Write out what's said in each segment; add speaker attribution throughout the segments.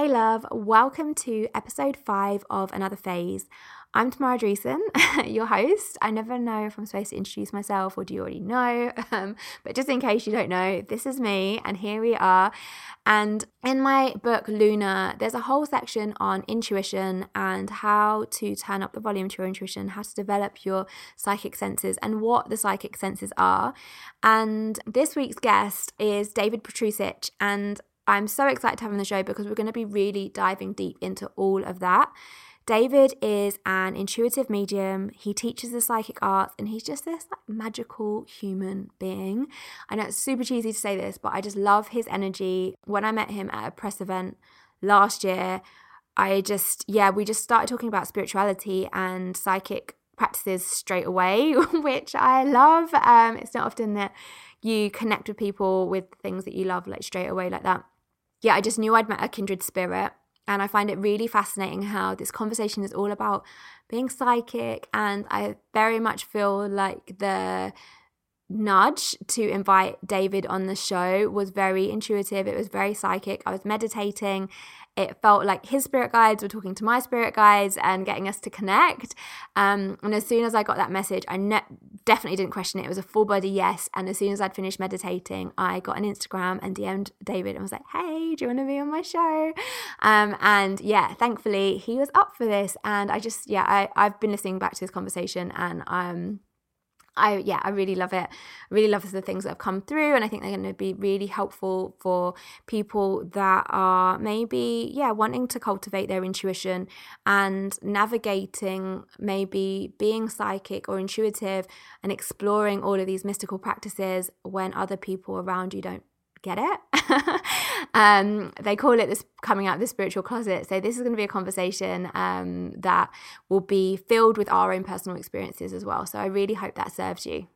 Speaker 1: Hey, love, welcome to episode five of Another Phase. I'm Tamara Driessen, your host. I never know if I'm supposed to introduce myself or do you already know? Um, but just in case you don't know, this is me, and here we are. And in my book, Luna, there's a whole section on intuition and how to turn up the volume to your intuition, how to develop your psychic senses, and what the psychic senses are. And this week's guest is David Petrusic, and I'm so excited to have him on the show because we're going to be really diving deep into all of that. David is an intuitive medium. He teaches the psychic arts and he's just this like magical human being. I know it's super cheesy to say this, but I just love his energy. When I met him at a press event last year, I just, yeah, we just started talking about spirituality and psychic practices straight away, which I love. Um, it's not often that you connect with people with things that you love like straight away like that. Yeah, I just knew I'd met a kindred spirit and I find it really fascinating how this conversation is all about being psychic. And I very much feel like the nudge to invite David on the show was very intuitive. It was very psychic. I was meditating it felt like his spirit guides were talking to my spirit guides and getting us to connect. Um, and as soon as I got that message, I ne- definitely didn't question it. It was a full body yes. And as soon as I'd finished meditating, I got an Instagram and DM'd David and was like, hey, do you want to be on my show? Um, and yeah, thankfully he was up for this. And I just, yeah, I, I've been listening back to this conversation and um, I yeah, I really love it. I really love the things that have come through, and I think they're going to be really helpful for people that are maybe yeah wanting to cultivate their intuition and navigating maybe being psychic or intuitive and exploring all of these mystical practices when other people around you don't get it. um, they call it this coming out of the spiritual closet. So this is going to be a conversation um, that will be filled with our own personal experiences as well. So I really hope that serves you.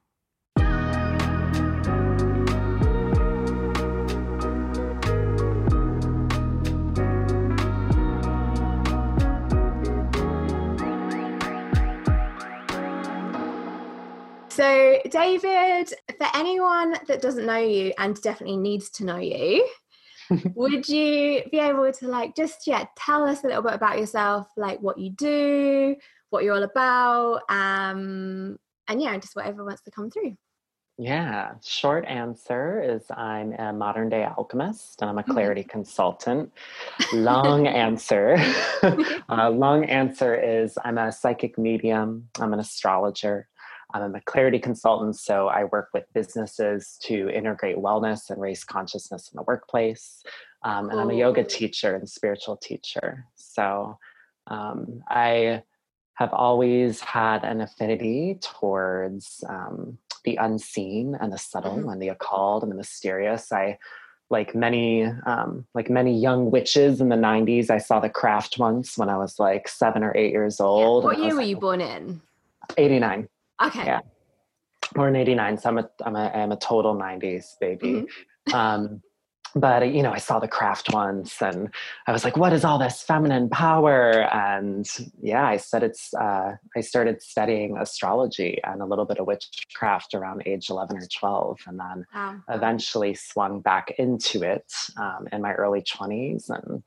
Speaker 1: So, David, for anyone that doesn't know you and definitely needs to know you, would you be able to like just yeah tell us a little bit about yourself, like what you do, what you're all about, um, and yeah, just whatever wants to come through.
Speaker 2: Yeah, short answer is I'm a modern day alchemist and I'm a mm-hmm. clarity consultant. Long answer, uh, long answer is I'm a psychic medium, I'm an astrologer, I'm a clarity consultant, so I work with businesses to integrate wellness and raise consciousness in the workplace. Um, and I'm a yoga teacher and spiritual teacher. So um, I have always had an affinity towards um, the unseen and the subtle mm-hmm. and the occult and the mysterious. I like many um, like many young witches in the 90s i saw the craft once when i was like seven or eight years old
Speaker 1: yeah. what year were like, you born in
Speaker 2: 89
Speaker 1: Okay.
Speaker 2: Yeah. Born in 89, so I'm a, I'm a, I'm a total 90s baby. Mm-hmm. um, but you know i saw the craft once and i was like what is all this feminine power and yeah i started uh, i started studying astrology and a little bit of witchcraft around age 11 or 12 and then wow. eventually swung back into it um, in my early 20s and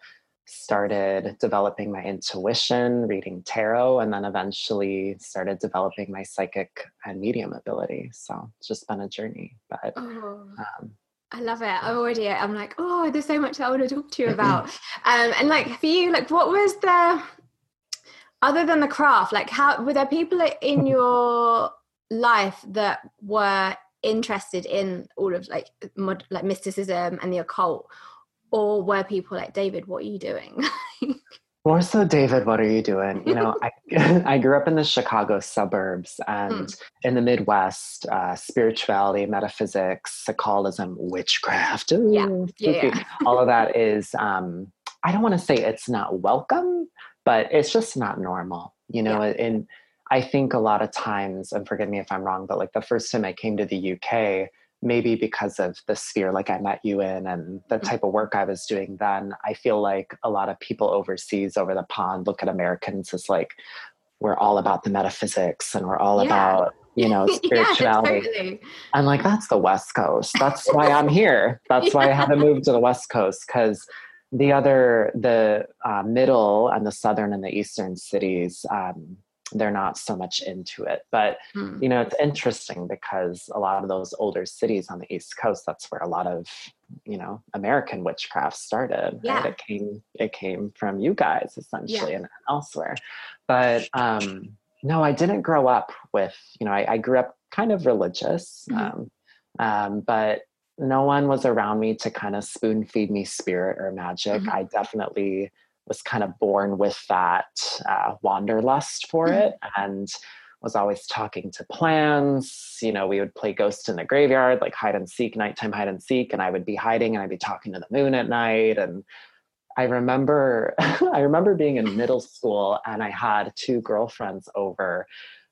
Speaker 2: started developing my intuition, reading tarot, and then eventually started developing my psychic and medium ability. So it's just been a journey. But oh. um,
Speaker 1: I love it. I already I'm like, oh, there's so much I want to talk to you about. um, and like for you, like what was the other than the craft, like how were there people in your life that were interested in all of like mod, like mysticism and the occult or were people like david what are you doing
Speaker 2: more so david what are you doing you know i i grew up in the chicago suburbs and mm. in the midwest uh, spirituality metaphysics occultism witchcraft ooh,
Speaker 1: yeah. yeah.
Speaker 2: all of that is um, i don't want to say it's not welcome but it's just not normal you know yeah. and i think a lot of times and forgive me if i'm wrong but like the first time i came to the uk maybe because of the sphere like I met you in and the mm-hmm. type of work I was doing then, I feel like a lot of people overseas over the pond look at Americans as like, we're all about the metaphysics and we're all yeah. about, you know, spirituality. yeah, totally. I'm like, that's the West Coast. That's why I'm here. That's yeah. why I had to move to the West Coast because the other, the uh, middle and the southern and the eastern cities, um, they're not so much into it. But
Speaker 1: Hmm.
Speaker 2: you know, it's interesting because a lot of those older cities on the East Coast, that's where a lot of you know American witchcraft started.
Speaker 1: Yeah.
Speaker 2: Right? It came it came from you guys essentially and elsewhere. But um, no, I didn't grow up with you know I, I grew up kind of religious,
Speaker 1: Mhm.
Speaker 2: um, um, but no one was around me to kind of spoon feed me spirit or magic.
Speaker 1: Mhm.
Speaker 2: I definitely was kind of born with that uh, wanderlust for
Speaker 1: Mhm.
Speaker 2: it and was always talking to plants. You know, we would play ghost in the graveyard, like hide and seek, nighttime hide and seek, and I would be hiding and I'd be talking to the moon at night. And I remember, I remember being in middle school and I had two girlfriends over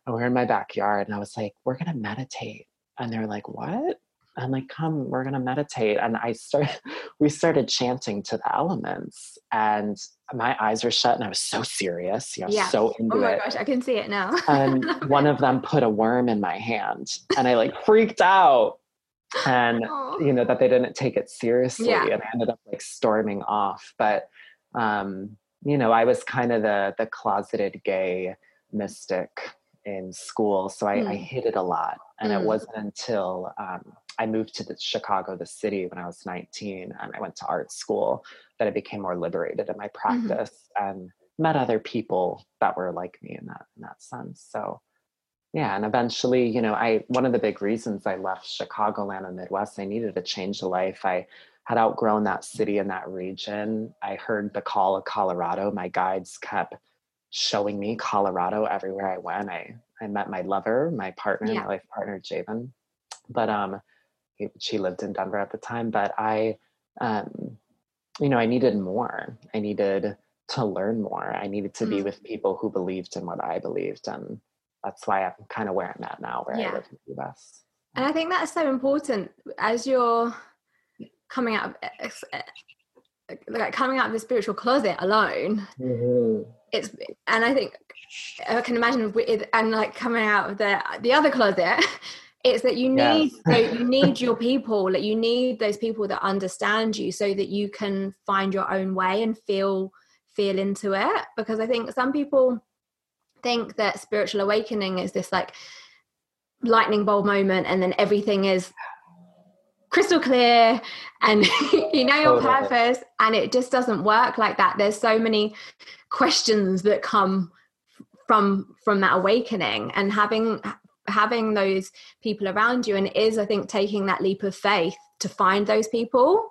Speaker 2: and we are in my backyard and I was like, we're gonna meditate. And they were like, what? I'm like, come, we're gonna meditate. And I started, we started chanting to the elements, and my eyes were shut, and I was so serious, you know,
Speaker 1: Yeah.
Speaker 2: so into
Speaker 1: Oh my
Speaker 2: it.
Speaker 1: gosh, I can see it now.
Speaker 2: And one of them put a worm in my hand, and I like freaked out. And
Speaker 1: Aw.
Speaker 2: you know that they didn't take it seriously,
Speaker 1: Yeah.
Speaker 2: and I ended up like storming off. But um, you know, I was kind of the the closeted gay mystic in school, so I, I
Speaker 1: Mm.
Speaker 2: hid it a lot. And
Speaker 1: Mm.
Speaker 2: it wasn't until um, I moved to the Chicago, the city, when I was 19, and I went to art school that I became more liberated in my
Speaker 1: Mm-hmm.
Speaker 2: practice and met other people that were like me in that in that sense. So yeah, and eventually, you know, I one of the big reasons I left Chicagoland and Midwest, I needed a change of life. I had outgrown that city and that region. I heard the call of Colorado. My guides kept showing me Colorado everywhere I went. I I met my lover, my partner,
Speaker 1: Yeah.
Speaker 2: my life partner, Javen. But um she lived in Denver at the time. But I um you know, I needed more. I needed to learn more. I needed to be
Speaker 1: Mm.
Speaker 2: with people who believed in what I believed. And that's why I'm kind of where I'm at now, where
Speaker 1: Yeah.
Speaker 2: I live in the US.
Speaker 1: And I think that's so important as you're coming out of ex- eh, like coming out of the spiritual closet alone. It's and I think I can imagine with and like coming out of the the other closet. It's that you need so you need your people, like you need those people that understand you, so that you can find your own way and feel feel into it. Because I think some people think that spiritual awakening is this like lightning bolt moment and then everything is crystal clear and you know your
Speaker 2: Totally.
Speaker 1: purpose and it just doesn't work like that there's so many questions that come from from that awakening and having having those people around you and it is i think taking that leap of faith to find those people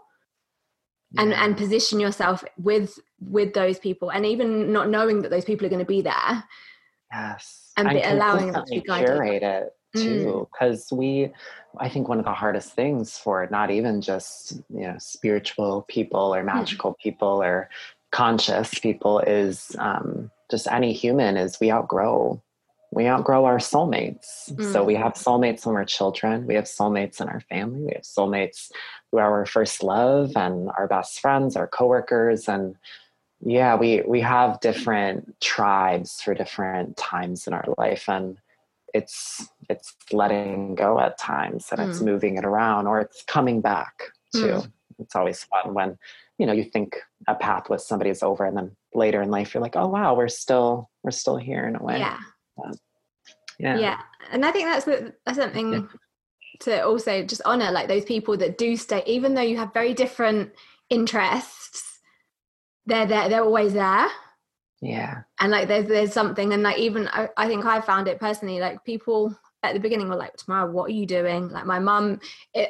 Speaker 1: and
Speaker 2: Yeah.
Speaker 1: and position yourself with with those people and even not knowing that those people are going to be there
Speaker 2: Yes.
Speaker 1: And be- allowing them to be guided.
Speaker 2: curate it
Speaker 1: Mm.
Speaker 2: too. Because we I think one of the hardest things for not even just, you know, spiritual people or
Speaker 1: Hmm.
Speaker 2: magical people or conscious people is um just any human is we outgrow we outgrow our soulmates. So
Speaker 1: Mm.
Speaker 2: we have soulmates when we're children. We have soulmates in our family. We have soulmates who are our first love and our best friends, our coworkers, and yeah, we we have different tribes for different times in our life, and it's it's letting go at times, and it's
Speaker 1: Mm.
Speaker 2: moving it around, or it's coming back too.
Speaker 1: Mm.
Speaker 2: It's always fun when you know you think a path with somebody is over, and then later in life you're like, oh wow, we're still we're still here in a way.
Speaker 1: yeah
Speaker 2: yeah,
Speaker 1: yeah and i think that's that's something
Speaker 2: Yeah.
Speaker 1: to also just honor like those people that do stay even though you have very different interests they're there they're always there
Speaker 2: yeah.
Speaker 1: and like there's there's something and like even I, I think i found it personally like people at the beginning were like Tamara what are you doing like my mum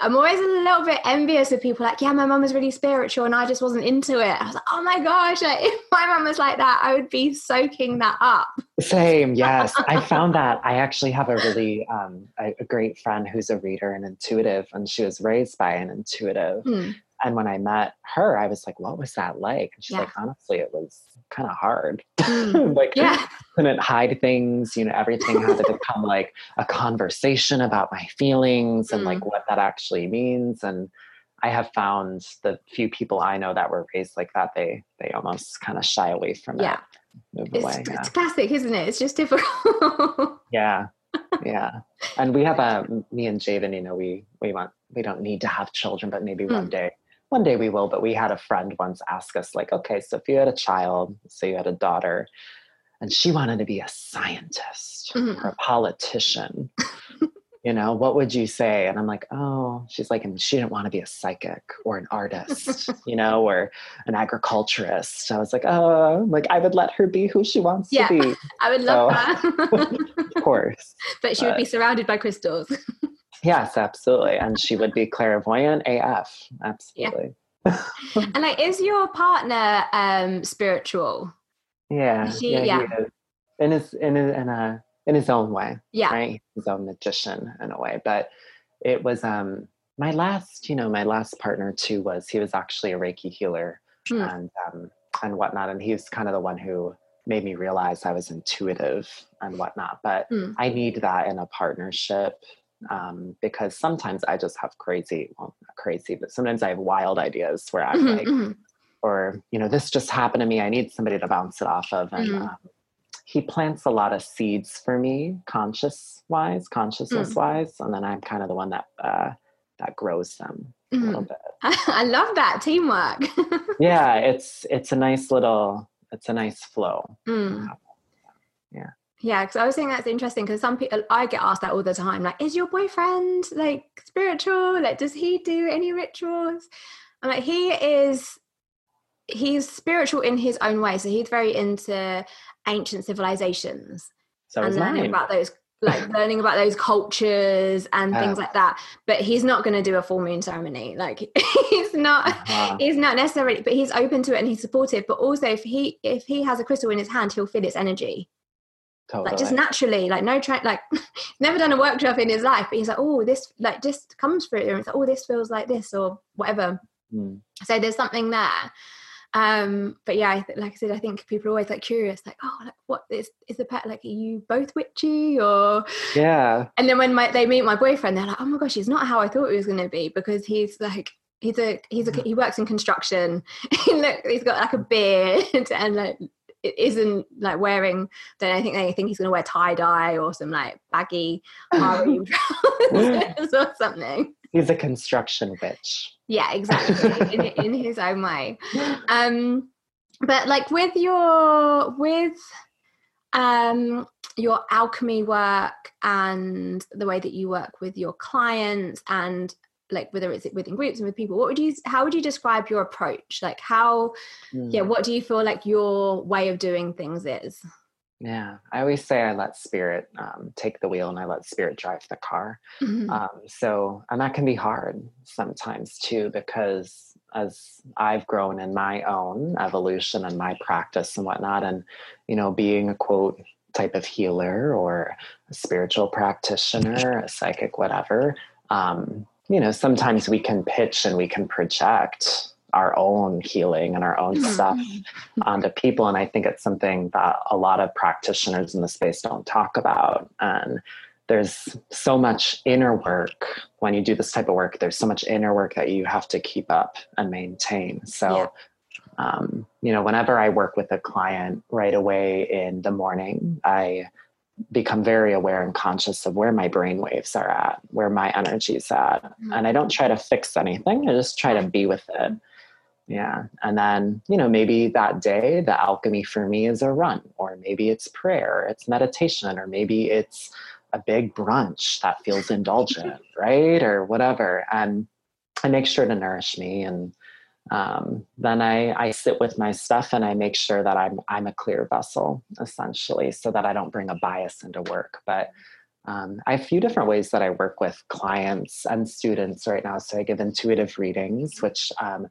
Speaker 1: i'm always a little bit envious of people like yeah my mum is really spiritual and i just wasn't into it i was like oh my gosh like, if my mum was like that i would be soaking that up
Speaker 2: Same, yes. I found that I actually have a really um, a, a great friend who's a reader and intuitive, and she was raised by an intuitive.
Speaker 1: Hmm.
Speaker 2: And when I met her, I was like, "What was that like?" And she's
Speaker 1: Yeah.
Speaker 2: like, "Honestly, it was kind of hard.
Speaker 1: Mm.
Speaker 2: like,
Speaker 1: yeah
Speaker 2: couldn't hide things. You know, everything had to become like a conversation about my feelings and
Speaker 1: Mm.
Speaker 2: like what that actually means." And I have found the few people I know that were raised like that, they they almost kind of shy away from
Speaker 1: Yeah.
Speaker 2: it, move
Speaker 1: it's,
Speaker 2: away. yeah.
Speaker 1: it's classic isn't it it's just difficult
Speaker 2: Yeah. Yeah. And we have a me and Javen, you know, we we want we don't need to have children, but maybe one
Speaker 1: Mm.
Speaker 2: day one day we will, but we had a friend once ask us, like, okay, so if you had a child, so you had a daughter, and she wanted to be a scientist mm-hmm. or a politician, you know, what would you say? And I'm like, oh, she's like, and she didn't want to be a psychic or an artist, you know, or an agriculturist. I was like, oh, like I would let her be who she wants yeah, to be.
Speaker 1: I would love so, that.
Speaker 2: of course.
Speaker 1: But she but, would be surrounded by crystals.
Speaker 2: Yes, absolutely. And she would be clairvoyant AF. Absolutely.
Speaker 1: Yeah. and like, is your partner um spiritual?
Speaker 2: Yeah. She, yeah. yeah. In his in his, in a in his own way. Yeah. Right. His own magician in a way. But it was um my last, you know, my last partner too was he was actually a Reiki healer mm. and um and whatnot. And he was kind of the one who made me realize I was intuitive and whatnot. But mm. I need that in a partnership um, because sometimes I just have crazy, well, not crazy, but sometimes I have wild ideas where I'm mm-hmm, like, mm-hmm. or you know, this just happened to me. I need somebody to bounce it off of, and mm. um, he plants a lot of seeds for me, conscious wise, consciousness mm. wise, and then I'm kind of the one that uh, that grows them a little mm. bit.
Speaker 1: I love that teamwork.
Speaker 2: yeah, it's it's a nice little it's a nice flow. Mm. Yeah.
Speaker 1: Yeah, because I was saying that's interesting because some people I get asked that all the time, like, is your boyfriend like spiritual? Like, does he do any rituals? I'm like, he is he's spiritual in his own way. So he's very into ancient civilizations
Speaker 2: so and
Speaker 1: learning
Speaker 2: mine.
Speaker 1: about those like learning about those cultures and things like that but he's not going to do a full moon ceremony like he's not uh-huh. he's not necessarily but he's open to it and he's supportive but also if he if he has a crystal in his hand he'll feel its energy totally. like just naturally like no tra- like never done a workshop in his life but he's like oh this like just comes through and it's like oh this feels like this or whatever mm. so there's something there um but yeah like i said i think people are always like curious like oh like what is is the pet like are you both witchy or
Speaker 2: yeah
Speaker 1: and then when my they meet my boyfriend they're like oh my gosh he's not how i thought he was going to be because he's like he's a he's a mm. he works in construction look he's got like a beard and like it isn't like wearing then i think they think he's to wear tie-dye or some like baggy trousers or something.
Speaker 2: He's a construction witch
Speaker 1: yeah exactly. In, in his own way. Um but like with your with um your alchemy work and the way that you work with your clients and like whether it's within groups and with people what would you how would you describe your approach like how mm. yeah what do you feel like your way of doing things is
Speaker 2: yeah, I always say I let spirit um, take the wheel and I let spirit drive the car. Mm-hmm. Um, so, and that can be hard sometimes too, because as I've grown in my own evolution and my practice and whatnot, and, you know, being a quote type of healer or a spiritual practitioner, a psychic, whatever, um, you know, sometimes we can pitch and we can project our own healing and our own stuff onto people. And I think it's something that a lot of practitioners in the space don't talk about. And there's so much inner work when you do this type of work, there's so much inner work that you have to keep up and maintain. So, yeah. um, you know, whenever I work with a client right away in the morning, I become very aware and conscious of where my brain waves are at, where my energy's at. Mm-hmm. And I don't try to fix anything, I just try to be with it yeah. And then, you know, maybe that day, the alchemy for me is a run, or maybe it's prayer, it's meditation, or maybe it's a big brunch that feels indulgent, right? Or whatever. And I make sure to nourish me. And um, then I, I sit with my stuff and I make sure that I'm, I'm a clear vessel, essentially, so that I don't bring a bias into work. But um, I have a few different ways that I work with clients and students right now. So I give intuitive readings, which um,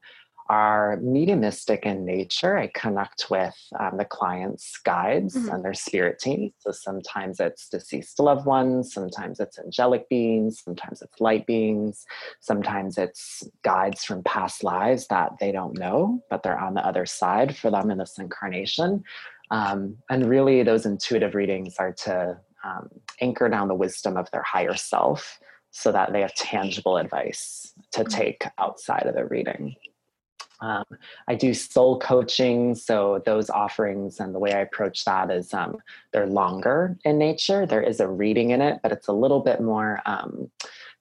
Speaker 2: are mediumistic in nature. I connect with um, the client's guides mm-hmm. and their spirit team. So sometimes it's deceased loved ones, sometimes it's angelic beings, sometimes it's light beings, sometimes it's guides from past lives that they don't know, but they're on the other side for them in this incarnation. Um, and really, those intuitive readings are to um, anchor down the wisdom of their higher self so that they have tangible advice to mm-hmm. take outside of the reading. Um, I do soul coaching, so those offerings and the way I approach that is um, they're longer in nature. There is a reading in it, but it's a little bit more um,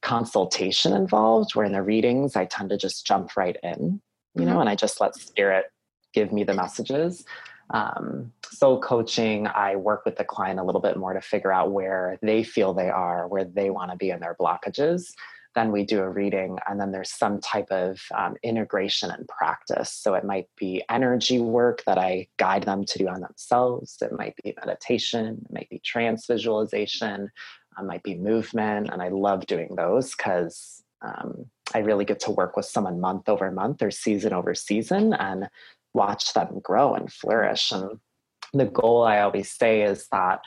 Speaker 2: consultation involved where in the readings i tend to just jump right in you know mm-hmm. and i just let spirit give me the messages um, soul coaching i work with the client a little bit more to figure out where they feel they are where they want to be in their blockages then we do a reading and then there's some type of um, integration and practice. So it might be energy work that i guide them to do on themselves. It might be meditation it might be trance visualization it might be movement and i love doing those because um, i really get to work with someone month over month or season over season and watch them grow and flourish. And the goal i always say is that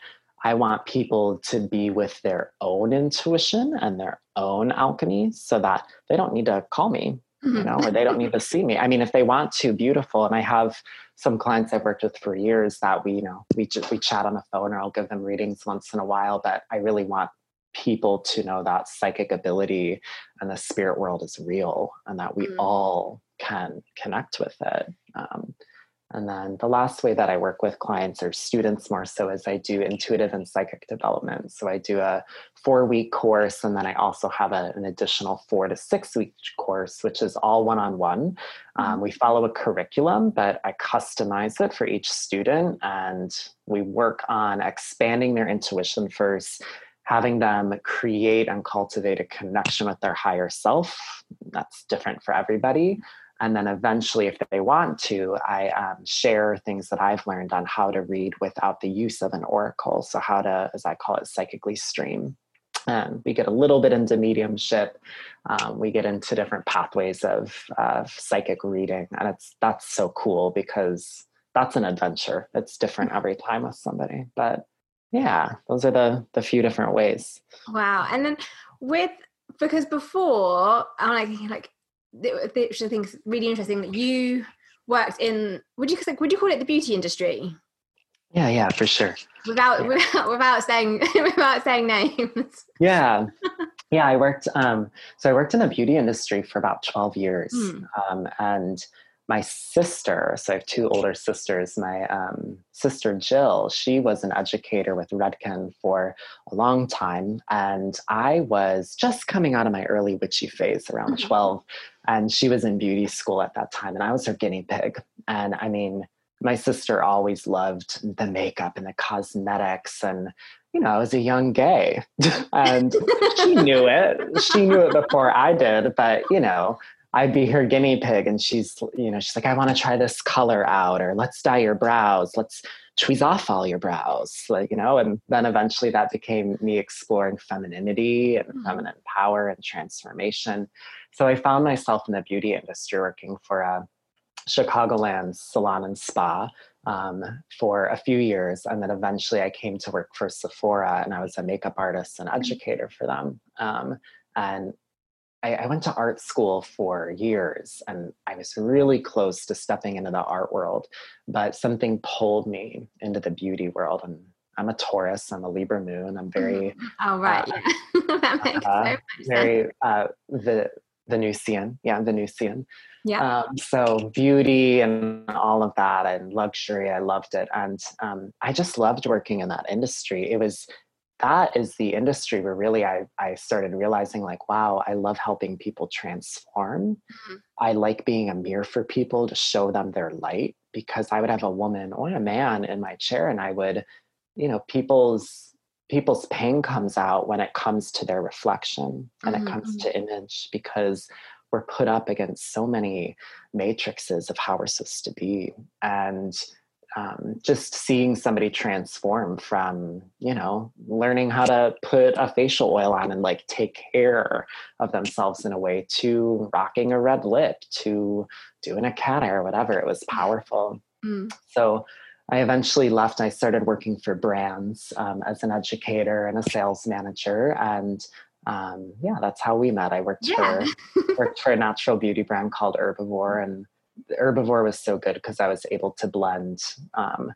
Speaker 2: I want people to be with their own intuition and their own alchemy so that they don't need to call me, you know, or they don't need to see me. I mean, if they want to, beautiful. And I have some clients I've worked with for years that we, you know, we just we chat on the phone or I'll give them readings once in a while. But I really want people to know that psychic ability and the spirit world is real and that we mm. all can connect with it. Um, and then the last way that I work with clients or students more so is I do intuitive and psychic development. So I do a four week course, and then I also have a, an additional four to six week course, which is all one on one. We mm-hmm. follow a curriculum, but I customize it for each student, and we work on expanding their intuition first. Having them create and cultivate a connection with their higher self. That's different for everybody and then eventually if they want to i um, share things that i've learned on how to read without the use of an oracle. So how to as i call it psychically stream. Um, we get a little bit into mediumship. Um, we get into different pathways of, of psychic reading. And it's that's so cool because that's an adventure. It's different every time with somebody. But yeah those are the the few different ways.
Speaker 1: Wow. And then with because before i'm like like which I think is really interesting that you worked in would you would you call it the beauty industry?
Speaker 2: Yeah, yeah, for sure.
Speaker 1: Without
Speaker 2: yeah.
Speaker 1: without without saying without saying names.
Speaker 2: Yeah. Yeah, I worked um so I worked in the beauty industry for about 12 years. Mm. Um and my sister, so I have two older sisters. My um, sister Jill, she was an educator with Redken for a long time. And I was just coming out of my early witchy phase around mm-hmm. 12. And she was in beauty school at that time. And I was her guinea pig. And I mean, my sister always loved the makeup and the cosmetics. And, you know, I was a young gay. and she knew it. She knew it before I did. But, you know, I'd be her guinea pig and she's, you know, she's like, I want to try this color out or let's dye your brows. Let's tweeze off all your brows. Like, you know, and then eventually that became me exploring femininity and mm-hmm. feminine power and transformation. So I found myself in the beauty industry working for a Chicagoland salon and spa um, for a few years. And then eventually I came to work for Sephora and I was a makeup artist and mm-hmm. educator for them. Um, and I, I, went to art school for years and I was really close to stepping into the art world, but something pulled me into the beauty world. And I'm a Taurus, I'm a Libra moon, I'm very.
Speaker 1: Mm-hmm. Oh, right. Uh, yeah. that makes uh, so much
Speaker 2: very, uh, the, Venusian. Yeah, Venusian.
Speaker 1: Yeah.
Speaker 2: Um, so beauty and all of that and luxury, I loved it. And um, I just loved working in that industry. It was that is the industry where really I, I started realizing like wow i love helping people transform mm-hmm. i like being a mirror for people to show them their light because i would have a woman or a man in my chair and i would you know people's people's pain comes out when it comes to their reflection and mm-hmm. it comes mm-hmm. to image because we're put up against so many matrices of how we're supposed to be and um, just seeing somebody transform from you know learning how to put a facial oil on and like take care of themselves in a way to rocking a red lip to doing a cat eye or whatever it was powerful mm. so i eventually left i started working for brands um, as an educator and a sales manager and um, yeah that's how we met i worked yeah. for worked for a natural beauty brand called herbivore and herbivore was so good because I was able to blend um,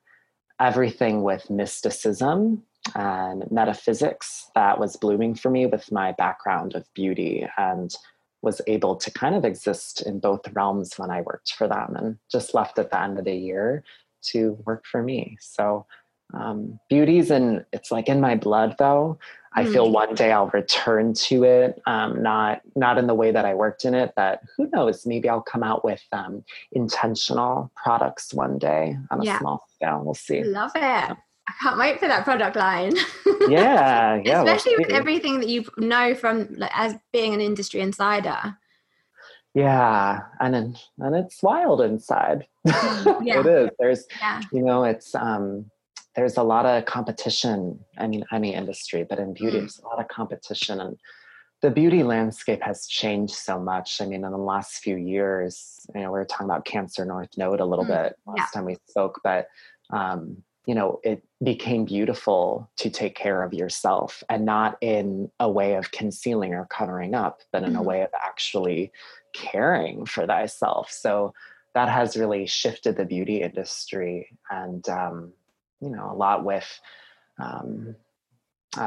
Speaker 2: everything with mysticism and metaphysics that was blooming for me with my background of beauty and was able to kind of exist in both realms when I worked for them and just left at the end of the year to work for me. So um, beauty's and it's like in my blood though. I feel mm. one day I'll return to it, um, not not in the way that I worked in it, but who knows? Maybe I'll come out with um, intentional products one day on a yeah. small scale. We'll see.
Speaker 1: Love it. Yeah. I can't wait for that product line.
Speaker 2: yeah, yeah.
Speaker 1: Especially we'll with everything that you know from like, as being an industry insider.
Speaker 2: Yeah, and and it's wild inside. Mm, yeah. it is. There's, yeah. you know, it's um, there's a lot of competition. I mean, any industry, but in beauty, mm. there's a lot of competition, and the beauty landscape has changed so much. I mean, in the last few years, you know, we were talking about Cancer North Node a little mm. bit last yeah. time we spoke, but um, you know, it became beautiful to take care of yourself and not in a way of concealing or covering up, but in mm-hmm. a way of actually caring for thyself. So that has really shifted the beauty industry and, um, you know, a lot with um,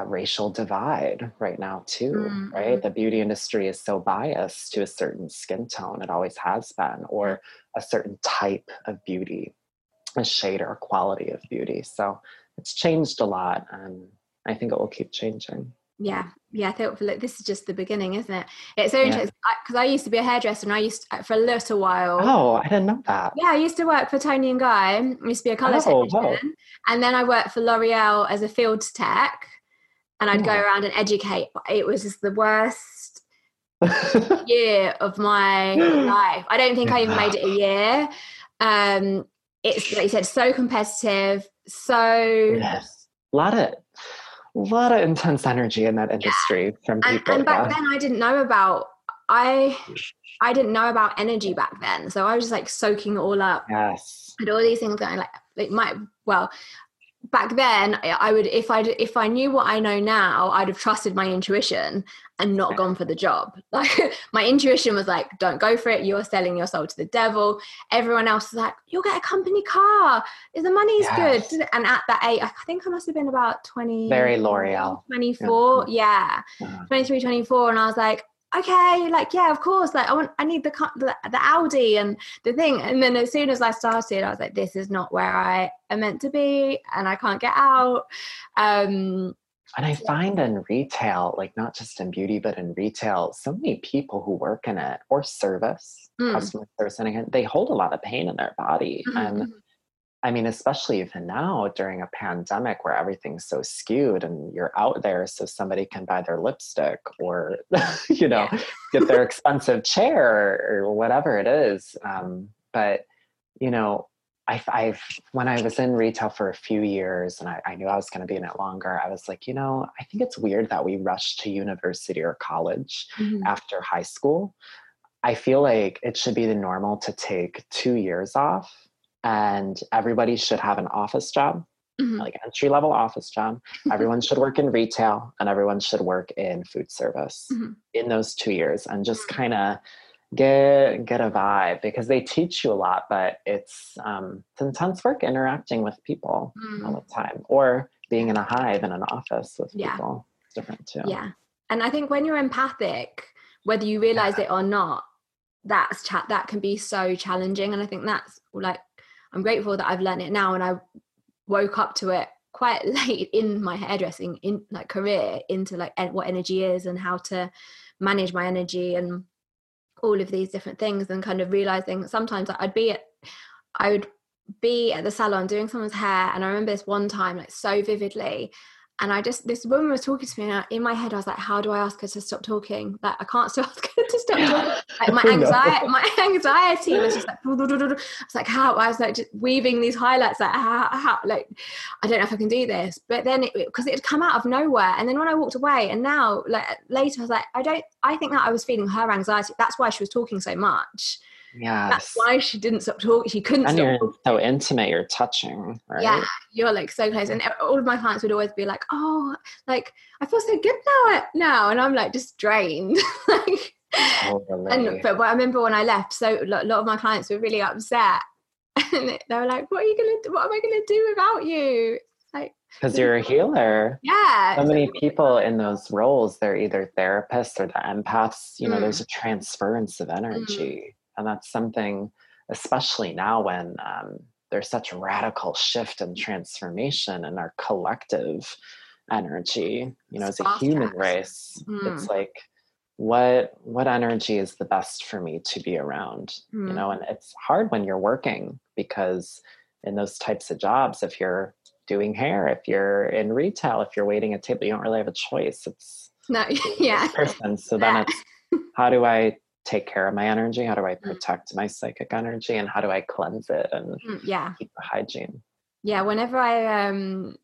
Speaker 2: racial divide right now, too, mm-hmm. right? The beauty industry is so biased to a certain skin tone, it always has been, or a certain type of beauty a shade or quality of beauty. So it's changed a lot and I think it will keep changing.
Speaker 1: Yeah, yeah. I thought like, this is just the beginning, isn't it? It's so yeah. interesting because I, I, used to be a hairdresser, and I used to, for a little while.
Speaker 2: Oh, I didn't know that.
Speaker 1: Yeah, I used to work for Toni and Guy. I used to be a color oh, technician, and then I worked for L'Oreal as a field tech, and I'd go around and educate. It was just the worst year of my life. I don't think I even made it a year. Um, it's like you said, so competitive, so
Speaker 2: yes, a lot of a lot of intense energy in that industry yeah. from people.
Speaker 1: And, and back yeah. then, I didn't know about I I didn't know about energy back then, so I was just like soaking it all up.
Speaker 2: Yes,
Speaker 1: and all these things going like it might well back then i would if i if i knew what i know now i'd have trusted my intuition and not gone for the job. Like my intuition was like don't go for it. You're selling your soul to the devil. Everyone else was like you'll get a company car. The money's yes. good and at that age i think i must have been about 20
Speaker 2: very l'oreal.
Speaker 1: 24 yeah, yeah. Uh-huh. 23 24 and i was like okay like yeah of course like i want i need the, the the audi and the thing and then as soon as i started i was like this is not where i am meant to be and i can't get out um
Speaker 2: and i find in retail like not just in beauty but in retail so many people who work in it or service mm. customer service and again they hold a lot of pain in their body mm-hmm. and mm-hmm. I mean, especially even now during a pandemic where everything's so skewed and you're out there so somebody can buy their lipstick or, you know, yeah. get their expensive chair or whatever it is. Um, but, you know, I've, I've, when I was in retail for a few years and I, I knew I was going to be in it longer, I was like, you know, I think it's weird that we rush to university or college mm-hmm. after high school. I feel like it should be the normal to take two years off and everybody should have an office job mm-hmm. like entry level office job everyone should work in retail and everyone should work in food service mm-hmm. in those two years and just mm-hmm. kind of get get a vibe because they teach you a lot but it's um it's intense work interacting with people mm. all the time or being in a hive in an office with yeah. people it's different too
Speaker 1: yeah and i think when you're empathic whether you realize yeah. it or not that's chat that can be so challenging and i think that's like I'm grateful that I've learned it now and I woke up to it quite late in my hairdressing in like career into like what energy is and how to manage my energy and all of these different things and kind of realizing sometimes I'd be at I would be at the salon doing someone's hair and I remember this one time like so vividly and I just this woman was talking to me, and in my head I was like, "How do I ask her to stop talking? Like I can't still ask her to stop talking." Like my anxiety, my anxiety was just like, I was like, "How?" I was like just weaving these highlights, like, "How?" how? Like I don't know if I can do this. But then because it, it had come out of nowhere, and then when I walked away, and now like later I was like, I don't. I think that I was feeling her anxiety. That's why she was talking so much
Speaker 2: yeah.
Speaker 1: That's why she didn't stop talking. She couldn't
Speaker 2: and you're
Speaker 1: talking.
Speaker 2: so intimate, you're touching, right?
Speaker 1: Yeah, you're like so close. And all of my clients would always be like, oh, like, I feel so good now. now. And I'm like, just drained. like, totally. and, but, but I remember when I left, so a lot of my clients were really upset. And they were like, what are you going to What am I going to do without you? Like,
Speaker 2: because you're a healer.
Speaker 1: Yeah.
Speaker 2: So many people in those roles, they're either therapists or the empaths. You know, mm. there's a transference of mm. energy. And that's something especially now when um, there's such radical shift and transformation in our collective energy you know as a human race mm. it's like what what energy is the best for me to be around? Mm. you know and it's hard when you're working because in those types of jobs if you're doing hair if you're in retail if you're waiting at table you don't really have a choice. It's
Speaker 1: no yeah.
Speaker 2: person. So then it's how do i take care of my energy how do i mm. protect my psychic energy and how do i cleanse it and
Speaker 1: mm, yeah
Speaker 2: keep the hygiene
Speaker 1: yeah whenever i um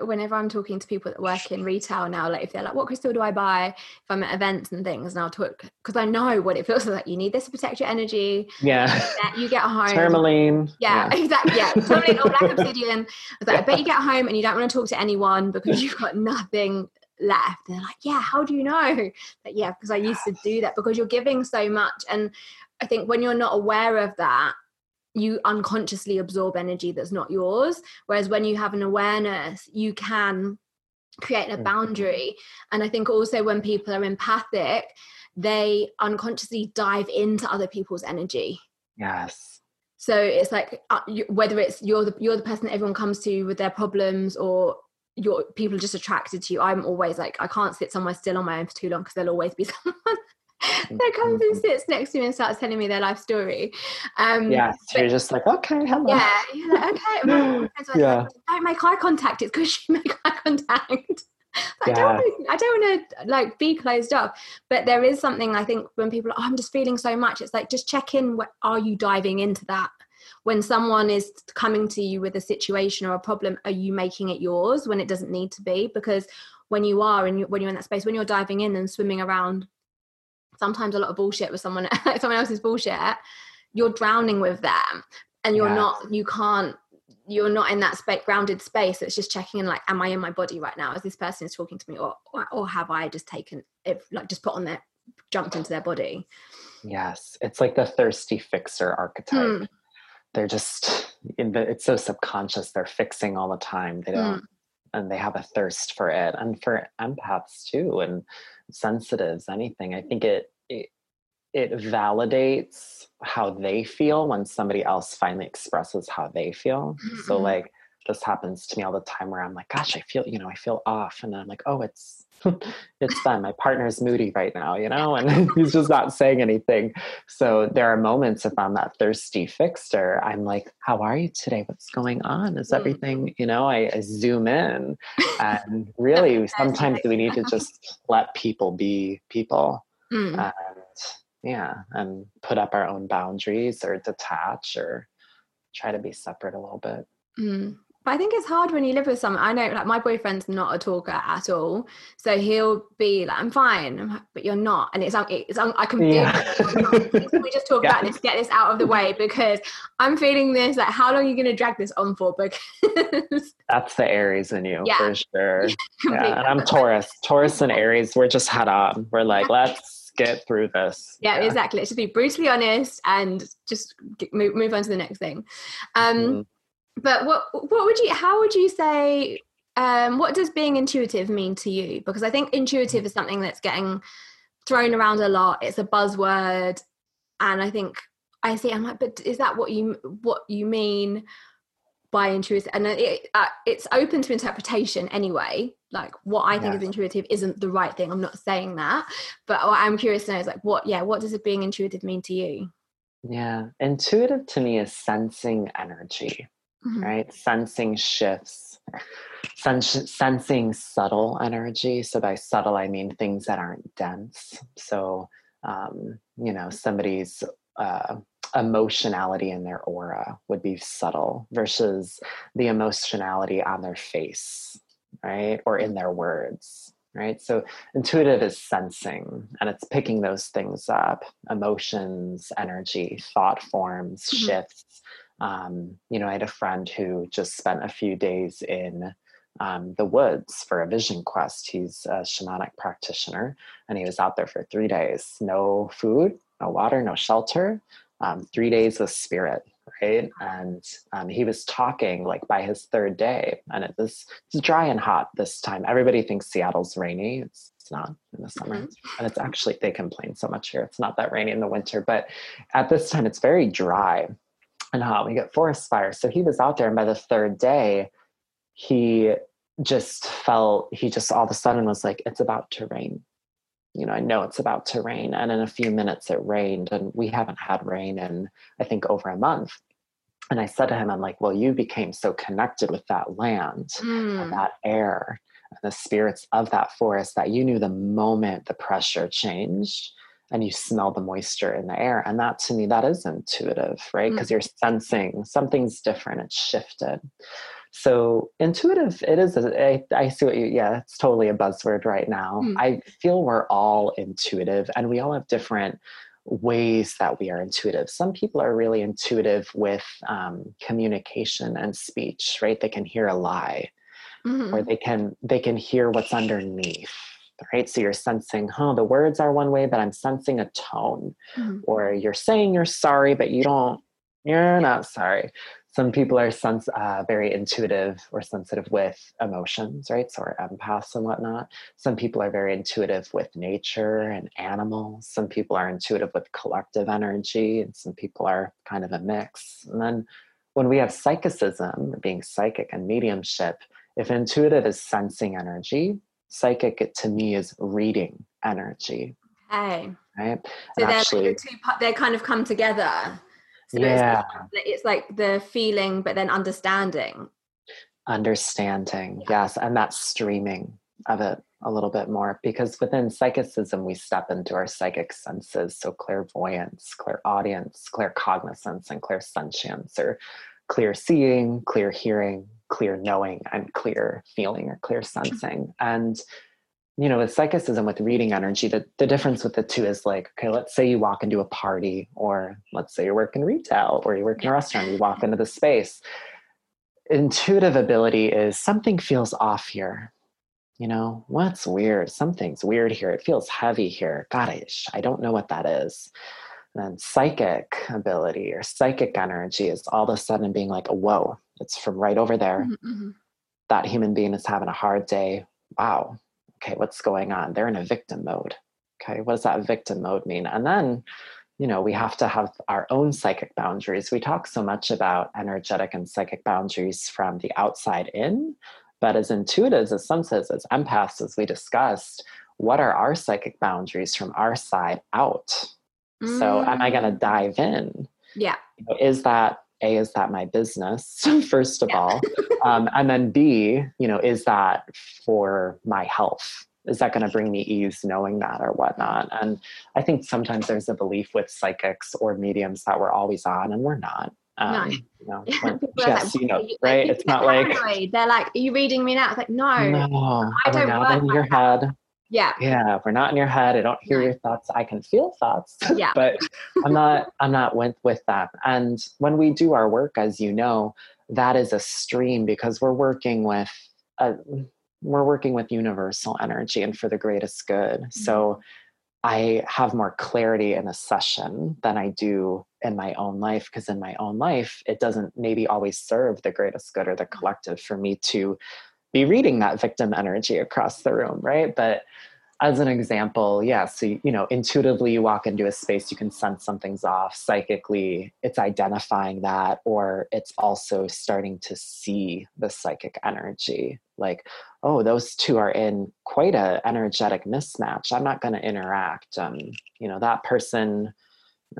Speaker 1: whenever I'm talking to people that work in retail now, like if they're like, what crystal do I buy if I'm at events and things? And I'll talk because I know what it feels like. You need this to protect your energy.
Speaker 2: Yeah.
Speaker 1: You get home.
Speaker 2: Tourmaline.
Speaker 1: Yeah, yeah. exactly. Yeah. Tourmaline or black obsidian. I was like, yeah. I bet you get home and you don't want to talk to anyone because you've got nothing left. They're like, yeah, how do you know? But yeah, because I used to do that because you're giving so much. And I think when you're not aware of that, you unconsciously absorb energy that's not yours whereas when you have an awareness you can create a boundary and i think also when people are empathic they unconsciously dive into other people's energy
Speaker 2: yes
Speaker 1: so it's like uh, you, whether it's you're the you're the person that everyone comes to with their problems or your people are just attracted to you i'm always like i can't sit somewhere still on my own for too long because there'll always be someone that comes and sits next to me and starts telling me their life story. Um,
Speaker 2: yeah, so you're just like, okay, hello.
Speaker 1: Yeah, like, okay. yeah. don't make eye contact. It's because you make eye contact. I, don't wanna, I don't want to like be closed off, but there is something I think when people, are, oh, I'm just feeling so much. It's like just check in. What, are you diving into that? When someone is coming to you with a situation or a problem, are you making it yours when it doesn't need to be? Because when you are and when you're in that space, when you're diving in and swimming around sometimes a lot of bullshit with someone someone else's bullshit you're drowning with them and you're not you can't you're not in that space grounded space it's just checking in like am i in my body right now? As this person is talking to me or or, or have i just taken it like just put on their jumped into their body?
Speaker 2: Yes. It's like the thirsty fixer archetype. Mm. They're just in the it's so subconscious they're fixing all the time they don't mm. and they have a thirst for it and for empaths too and sensitives, anything. I think it, it it validates how they feel when somebody else finally expresses how they feel. Mm-hmm. So like this happens to me all the time where I'm like, gosh, I feel, you know, I feel off. And then I'm like, oh, it's it's fun. My partner's moody right now, you know, and he's just not saying anything. So there are moments if I'm that thirsty fixer, I'm like, how are you today? What's going on? Is mm. everything, you know, I, I zoom in and really sometimes we need to just let people be people. Mm. And yeah, and put up our own boundaries or detach or try to be separate a little bit.
Speaker 1: Mm. But I think it's hard when you live with someone. I know, like, my boyfriend's not a talker at all, so he'll be like, "I'm fine," but you're not, and it's it's I can feel. Yeah. we just talk yeah. about this, get this out of the way because I'm feeling this. Like, how long are you going to drag this on for? Because
Speaker 2: that's the Aries in you yeah. for sure. yeah, and I'm Taurus. Taurus and Aries, we're just head on. We're like, let's get through this.
Speaker 1: Yeah, yeah, exactly. Let's just be brutally honest and just move, move on to the next thing. Um, mm-hmm but what what would you how would you say um, what does being intuitive mean to you? Because i think intuitive is something that's getting thrown around a lot. It's a buzzword. And i think i see i'm like but is that what you what you mean by intuitive? And it, uh, it's open to interpretation anyway. Like what i think yeah. is intuitive isn't the right thing. I'm not saying that. But what i'm curious to know is like what yeah what does it being intuitive mean to you?
Speaker 2: Yeah. Intuitive to me is sensing energy mm-hmm. right? Sensing shifts, Sens- sensing subtle energy. So by subtle, I mean things that aren't dense. So, um, you know, somebody's uh, emotionality in their aura would be subtle versus the emotionality on their face, right? Or in their words right? So intuitive is sensing and it's picking those things up emotions, energy, thought forms, mm-hmm. shifts, um, you know, I had a friend who just spent a few days in um, the woods for a vision quest. He's a shamanic practitioner, and he was out there for three days. No food, no water, no shelter. Um, three days with spirit, right? And um, he was talking like by his third day, and it was it's dry and hot this time. Everybody thinks Seattle's rainy. It's, it's not in the summer, mm-hmm. and it's actually they complain so much here. It's not that rainy in the winter, but at this time it's very dry and hot. We get forest fires. So he was out there, and by the third day, he just felt he just all of a sudden was like, it's about to rain. You know, I know it's about to rain. And in a few minutes it rained, and we haven't had rain in, I think, over a month. And I said to him, I'm like, well, you became so connected with that land mm. and that air and the spirits of that forest that you knew the moment the pressure changed and you smell the moisture in the air. And that to me, that is intuitive, right? Because mm. you're sensing something's different, it's shifted. So intuitive, it is. I, I see what you. Yeah, it's totally a buzzword right now. Mm. I feel we're all intuitive, and we all have different ways that we are intuitive. Some people are really intuitive with um, communication and speech, right? They can hear a lie, mm-hmm. or they can they can hear what's underneath right? So you're sensing, huh, the words are one way, but I'm sensing a tone. Mm-hmm. Or you're saying you're sorry, but you don't, you're not sorry some people are sense, uh, very intuitive or sensitive with emotions, right? So, empaths and whatnot. Some people are very intuitive with nature and animals. Some people are intuitive with collective energy, and some people are kind of a mix. And then when we have psychicism, being psychic and mediumship, if intuitive is sensing energy, psychic to me is reading energy.
Speaker 1: Okay.
Speaker 2: Right.
Speaker 1: So they're, actually, like the two, they kind of come together. So
Speaker 2: yeah.
Speaker 1: It's like, it's like the feeling, but then understanding.
Speaker 2: Understanding, yeah. yes. And that streaming of it a little bit more because within psychicism, we step into our psychic senses. So clairvoyance, clairaudience, claircognizance, and clairsentience, or clear seeing, clear hearing, clear knowing, and clear feeling or clear sensing. And you know, with psychicism, with reading energy, the, the difference with the two is like, okay, let's say you walk into a party, or let's say you work in retail, or you work in a restaurant, you walk into the space. Intuitive ability is something feels off here. You know, what's weird? Something's weird here. It feels heavy here. God, I, I don't know what that is. And then psychic ability or psychic energy is all of a sudden being like, whoa, it's from right over there. Mm-hmm, mm-hmm. That human being is having a hard day. Wow, okay, what's going on? They're in a victim mode. Okay, what does that victim mode mean? And then, you know, we have to have our own psychic boundaries. We talk so much about energetic and psychic boundaries from the outside in, but as intuitives, as some says, as empaths, as we discussed, what are our psychic boundaries from our side out? Mm. So, am I going to dive in?
Speaker 1: Yeah.
Speaker 2: You know, is that a is that my business first of yeah. all um, and then b you know is that for my health is that going to bring me ease knowing that or whatnot and i think sometimes there's a belief with psychics or mediums that we're always on and we're not um, no. you know, when, yes, like, you know, right? It's not like
Speaker 1: they're like, "Are you reading me now?" It's like, no,
Speaker 2: no, I don't. Not in your head.
Speaker 1: Yeah.
Speaker 2: Yeah. We're not in your head. I don't hear your thoughts. I can feel thoughts.
Speaker 1: Yeah.
Speaker 2: but I'm not, I'm not with, with that. And when we do our work, as you know, that is a stream because we're working with a, we're working with universal energy and for the greatest good. Mm-hmm. So I have more clarity in a session than I do in my own life because in my own life, it doesn't maybe always serve the greatest good or the mm-hmm. collective for me to be reading that victim energy across the room, right? But as an example, yeah, so you know, intuitively you walk into a space, you can sense something's off. Psychically, it's identifying that, or it's also starting to see the psychic energy. Like, oh, those two are in quite a energetic mismatch. I'm not going to interact. Um, you know, that person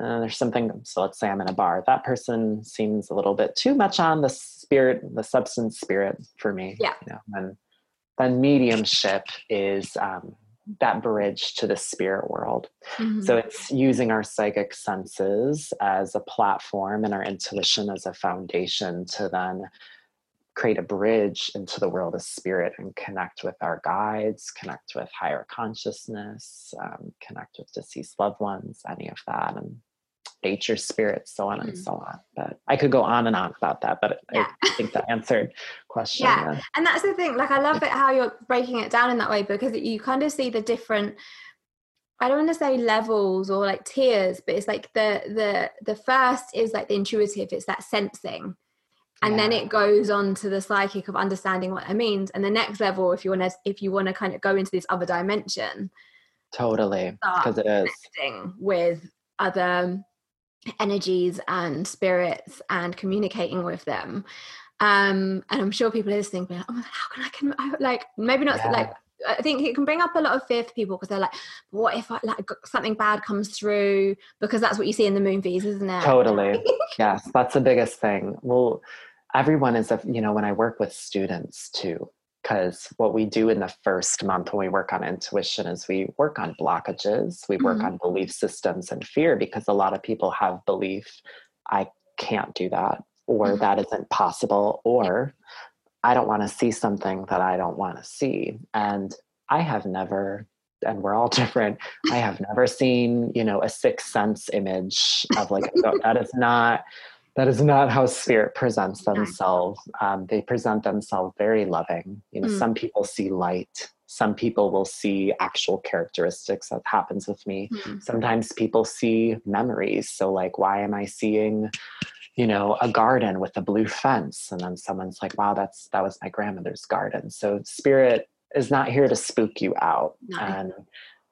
Speaker 2: uh, there's something so let's say i'm in a bar that person seems a little bit too much on the spirit the substance spirit for me.
Speaker 1: Yeah.
Speaker 2: You know and then mediumship is um, that bridge to the spirit world. Mm-hmm. so it's using our psychic senses as a platform and our intuition as a foundation to then create a bridge into the world of spirit and connect with our guides, connect with higher consciousness, um, connect with deceased loved ones, any of that, and nature, spirits, so on mm-hmm. and so on. But I could go on and on about that, but yeah. I think that answered question.
Speaker 1: Yeah. yeah, and that's the thing. Like, I love it how you're breaking it down in that way because you kind of see the different. I don't want to say levels or like tiers, but it's like the the the first is like the intuitive. It's that sensing and yeah. then it goes on to the psychic of understanding what that means and the next level if you want to if you want to kind of go into this other dimension
Speaker 2: totally because it is
Speaker 1: with other energies and spirits and communicating with them Um, and I'm sure people are listening, like, oh, how can I can I, like maybe not yeah. like I think it can bring up a lot of fear for people because they're like, what if I, like something bad comes through? Because that's what you see in the movies, isn't it?
Speaker 2: Totally. yes, that's the biggest thing. Well, everyone is a you know when I work with students too, because what we do in the first month when we work on intuition is we work on blockages, we work mm-hmm. on belief systems and fear because a lot of people have belief, I can't do that, or mm-hmm. that isn't possible, or I don't want to see something that I don't want to see. And I have never, and we're all different, I have never seen, you know, a sixth sense image of like, that is not that is not how spirit presents themselves. um, they present themselves very loving. You know mm. some people see light. Some people will see actual characteristics that happens with me. Mm. sometimes people see memories. So like why am i seeing you know a garden with a blue fence? And then someone's like wow that's that was my grandmother's garden. So spirit is not here to spook you out. No. and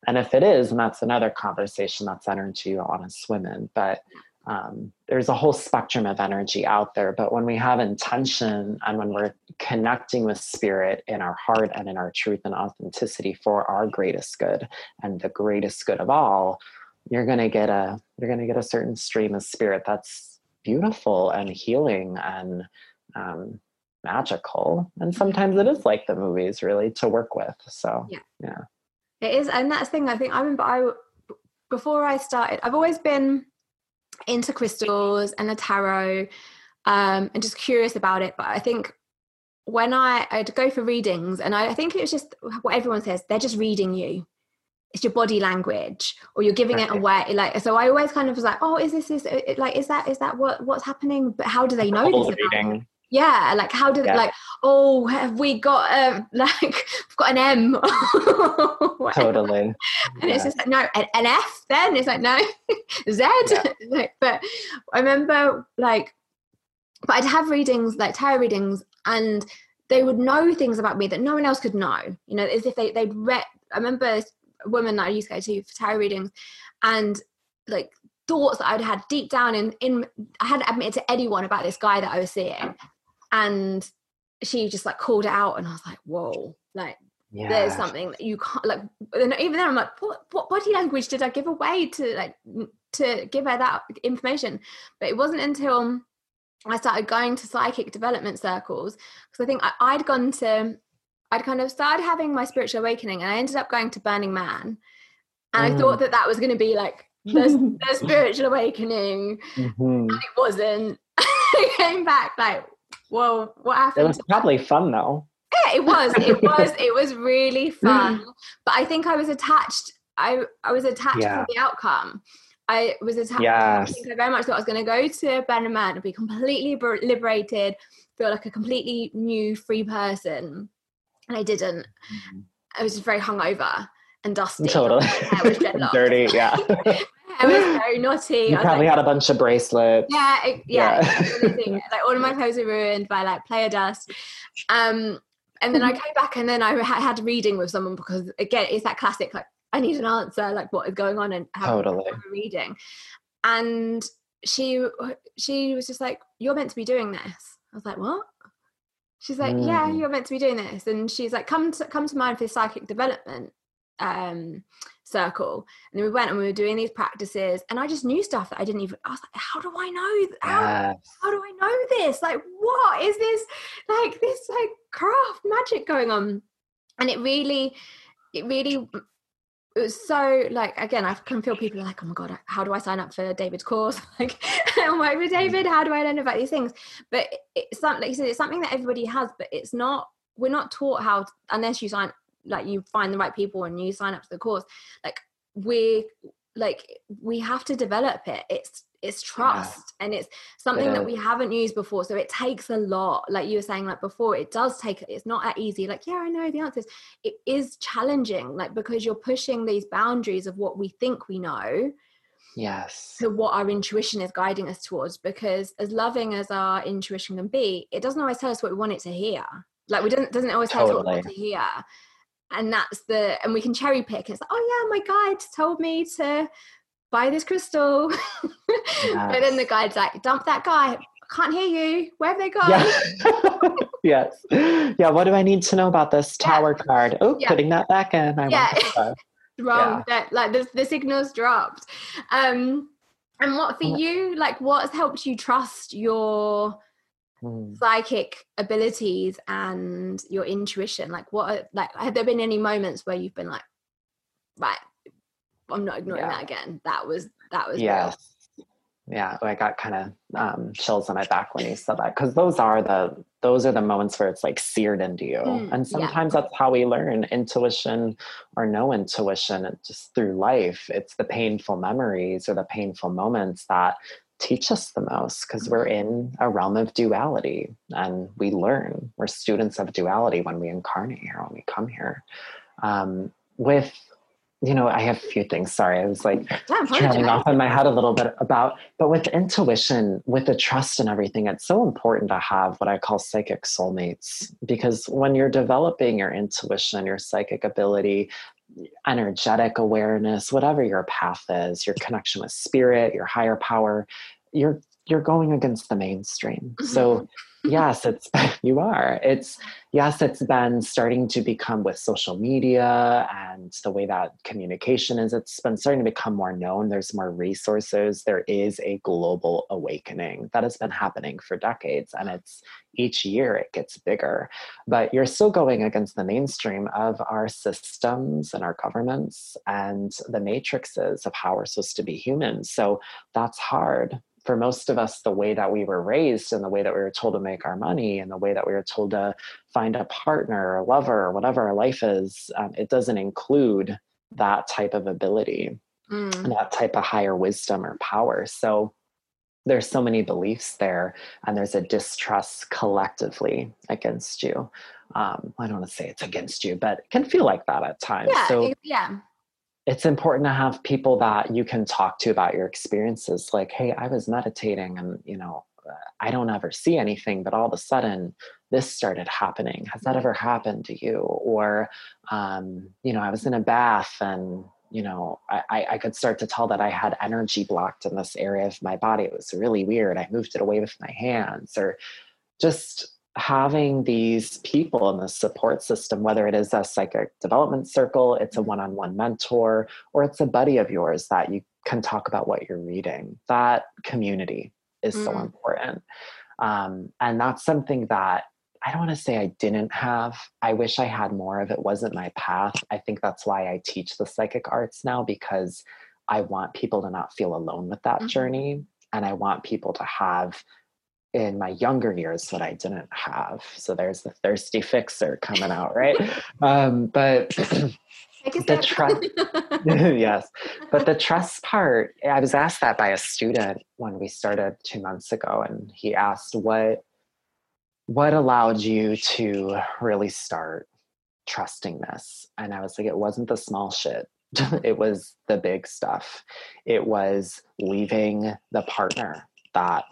Speaker 2: and if it is and that's another conversation that's want to swim in but um, there's a whole spectrum of energy out there but when we have intention and when we're connecting with spirit in our heart and in our truth and authenticity for our greatest good and the greatest good of all you're going to get a you're going to get a certain stream of spirit that's beautiful and healing and um, magical. And sometimes it is like the movies really to work with. So yeah. yeah.
Speaker 1: It is and that's the thing i think i remember i before i started i've always been into crystals and the tarot um, and just curious about it. But I think when I, I'd go for readings, and I, I think it was just what everyone says, they're just reading you. It's your body language, or you're giving it away. Like so, I always kind of was like, "Oh, is this is like is that is that what what's happening?" But how do they know this? Reading yeah like how did yeah. like oh have we got um, a like we've got an m
Speaker 2: totally.
Speaker 1: And it's just like no an, an f then? It's like no z? Yeah. like, but i remember like but i'd have readings like tarot readings and they would know things about me that no one else could know you know as if they, they'd read i remember a woman that i used to go to for tarot readings and like thoughts that I'd had deep down in in I hadn't admitted to anyone about this guy that I was seeing and she just like called it out and i was like whoa like yeah. there's something that you can't like and even then i'm like what, what body language did i give away to like to give her that information but it wasn't until i started going to psychic development circles because i think I, i'd gone to i'd kind of started having my spiritual awakening and i ended up going to burning man and mm. i thought that that was going to be like the, the spiritual awakening mm-hmm. and it wasn't I came back like well, what happened?
Speaker 2: It was probably fun though.
Speaker 1: Yeah, it was. It was. It was really fun. But I think I was attached. I I was attached yeah. to the outcome. I was attached. Yes. I think I very much thought I was going to go to Burning Man and be completely liberated, feel like a completely new, free person, and I didn't. Mm-hmm. I was just very hungover and dusty.
Speaker 2: Totally. Dirty, yeah.
Speaker 1: I was very naughty.
Speaker 2: You probably like, had a bunch of bracelets.
Speaker 1: Yeah, it, yeah. yeah. like all of my clothes are ruined by like playa dust. Um, and then I came back and then I had a reading with someone because again, it's that classic like I need an answer, like what is going on and how totally. a reading. And she she was just like, "You're meant to be doing this." I was like, "What?" She's like, mm. "Yeah, you're meant to be doing this." And she's like, "Come to come to mind for psychic development." Um, circle and then we went and we were doing these practices and i just knew stuff that i didn't even i was like how do i know how, yes. how do i know this? Like what is this like this like craft magic going on? And it really it really it was so like again i can feel people like oh my god how do i sign up for david's course? Like i'm like with mm. david how do i learn about these things? But it's something like you said it's something that everybody has but it's not we're not taught how to, unless you sign like you find the right people and you sign up to the course like we like we have to develop it. It's it's trust yeah. and it's something yeah. that we haven't used before so it takes a lot. Like you were saying like before it does take it's not that easy. Like yeah i know the answers. It is challenging like because you're pushing these boundaries of what we think we know
Speaker 2: yes.
Speaker 1: to what our intuition is guiding us towards because as loving as our intuition can be it doesn't always tell us what we want it to hear. Like we don't doesn't always totally. tell us what we want to hear and that's the and we can cherry pick it's like oh yeah my guide told me to buy this crystal yes. but then the guide's like dump that guy I can't hear you. Where have they gone?
Speaker 2: Yeah. yes. Yeah. What do I need to know about this tower yeah. card? Oh, yeah. putting that back in. I
Speaker 1: yeah. Wrong. That like the the signal's dropped. Um, and what for you? Like, what's helped you trust your mm. psychic abilities and your intuition? Like, what? Are, like, have there been any moments where you've been like, right, I'm not ignoring yeah. that again. That was that was
Speaker 2: yes. Real yeah i got kind of um, chills on my back when you said that because those are the those are the moments where it's like seared into you mm, and sometimes yeah. that's how we learn intuition or no intuition just through life it's the painful memories or the painful moments that teach us the most because we're in a realm of duality and we learn we're students of duality when we incarnate here when we come here um, with you know, I have a few things. Sorry, I was like trailing off in my head a little bit about, but with intuition, with the trust and everything, it's so important to have what I call psychic soulmates because when you're developing your intuition, your psychic ability, energetic awareness, whatever your path is, your connection with spirit, your higher power, you're you're going against the mainstream. Mm-hmm. So yes, it's you are. It's yes, it's been starting to become with social media and the way that communication is, it's been starting to become more known. There's more resources. There is a global awakening that has been happening for decades. And it's each year it gets bigger. But you're still going against the mainstream of our systems and our governments and the matrices of how we're supposed to be human. So that's hard for most of us, the way that we were raised and the way that we were told to make our money and the way that we were told to find a partner, a lover, or whatever our life is, um, it doesn't include that type of ability mm. that type of higher wisdom or power. So there's so many beliefs there, and there's a distrust collectively against you. Um, I don't want to say it's against you, but it can feel like that at times.
Speaker 1: Yeah, so, yeah
Speaker 2: it's important to have people that you can talk to about your experiences like hey i was meditating and you know i don't ever see anything but all of a sudden this started happening. Has that ever happened to you? Or um, you know i was in a bath and you know I, I could start to tell that i had energy blocked in this area of my body. It was really weird. I moved it away with my hands. Or just having these people in the support system, whether it is a psychic development circle, it's a one on one mentor, or it's a buddy of yours that you can talk about what you're reading, that community is mm. so important. Um, and that's something that I don't want to say I didn't have. I wish I had more of it wasn't my path. I think that's why I teach the psychic arts now because I want people to not feel alone with that mm-hmm. journey. And I want people to have in my younger years that I didn't have. So there's the thirsty fixer coming out, right? um, but the trust, yes, but the trust part. I was asked that by a student when we started two months ago, and he asked what what allowed you to really start trusting this, and I was like, it wasn't the small shit. it was the big stuff. It was leaving the partner that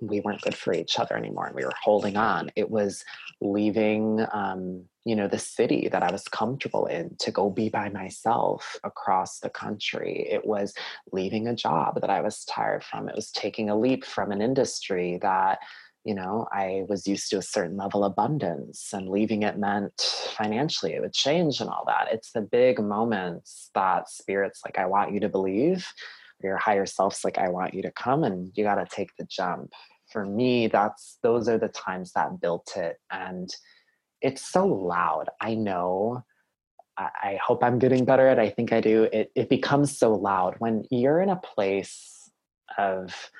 Speaker 2: we weren't good for each other anymore and we were holding on. It was leaving um, you know the city that i was comfortable in to go be by myself across the country. It was leaving a job that i was tired from. It was taking a leap from an industry that you know i was used to a certain level of abundance and leaving it meant financially it would change and all that. It's the big moments that spirits like i want you to believe your higher self's like i want you to come and you got to take the jump. For me that's those are the times that built it and it's so loud i know. I, I hope i'm getting better at it. i think i do. It, it becomes so loud when you're in a place of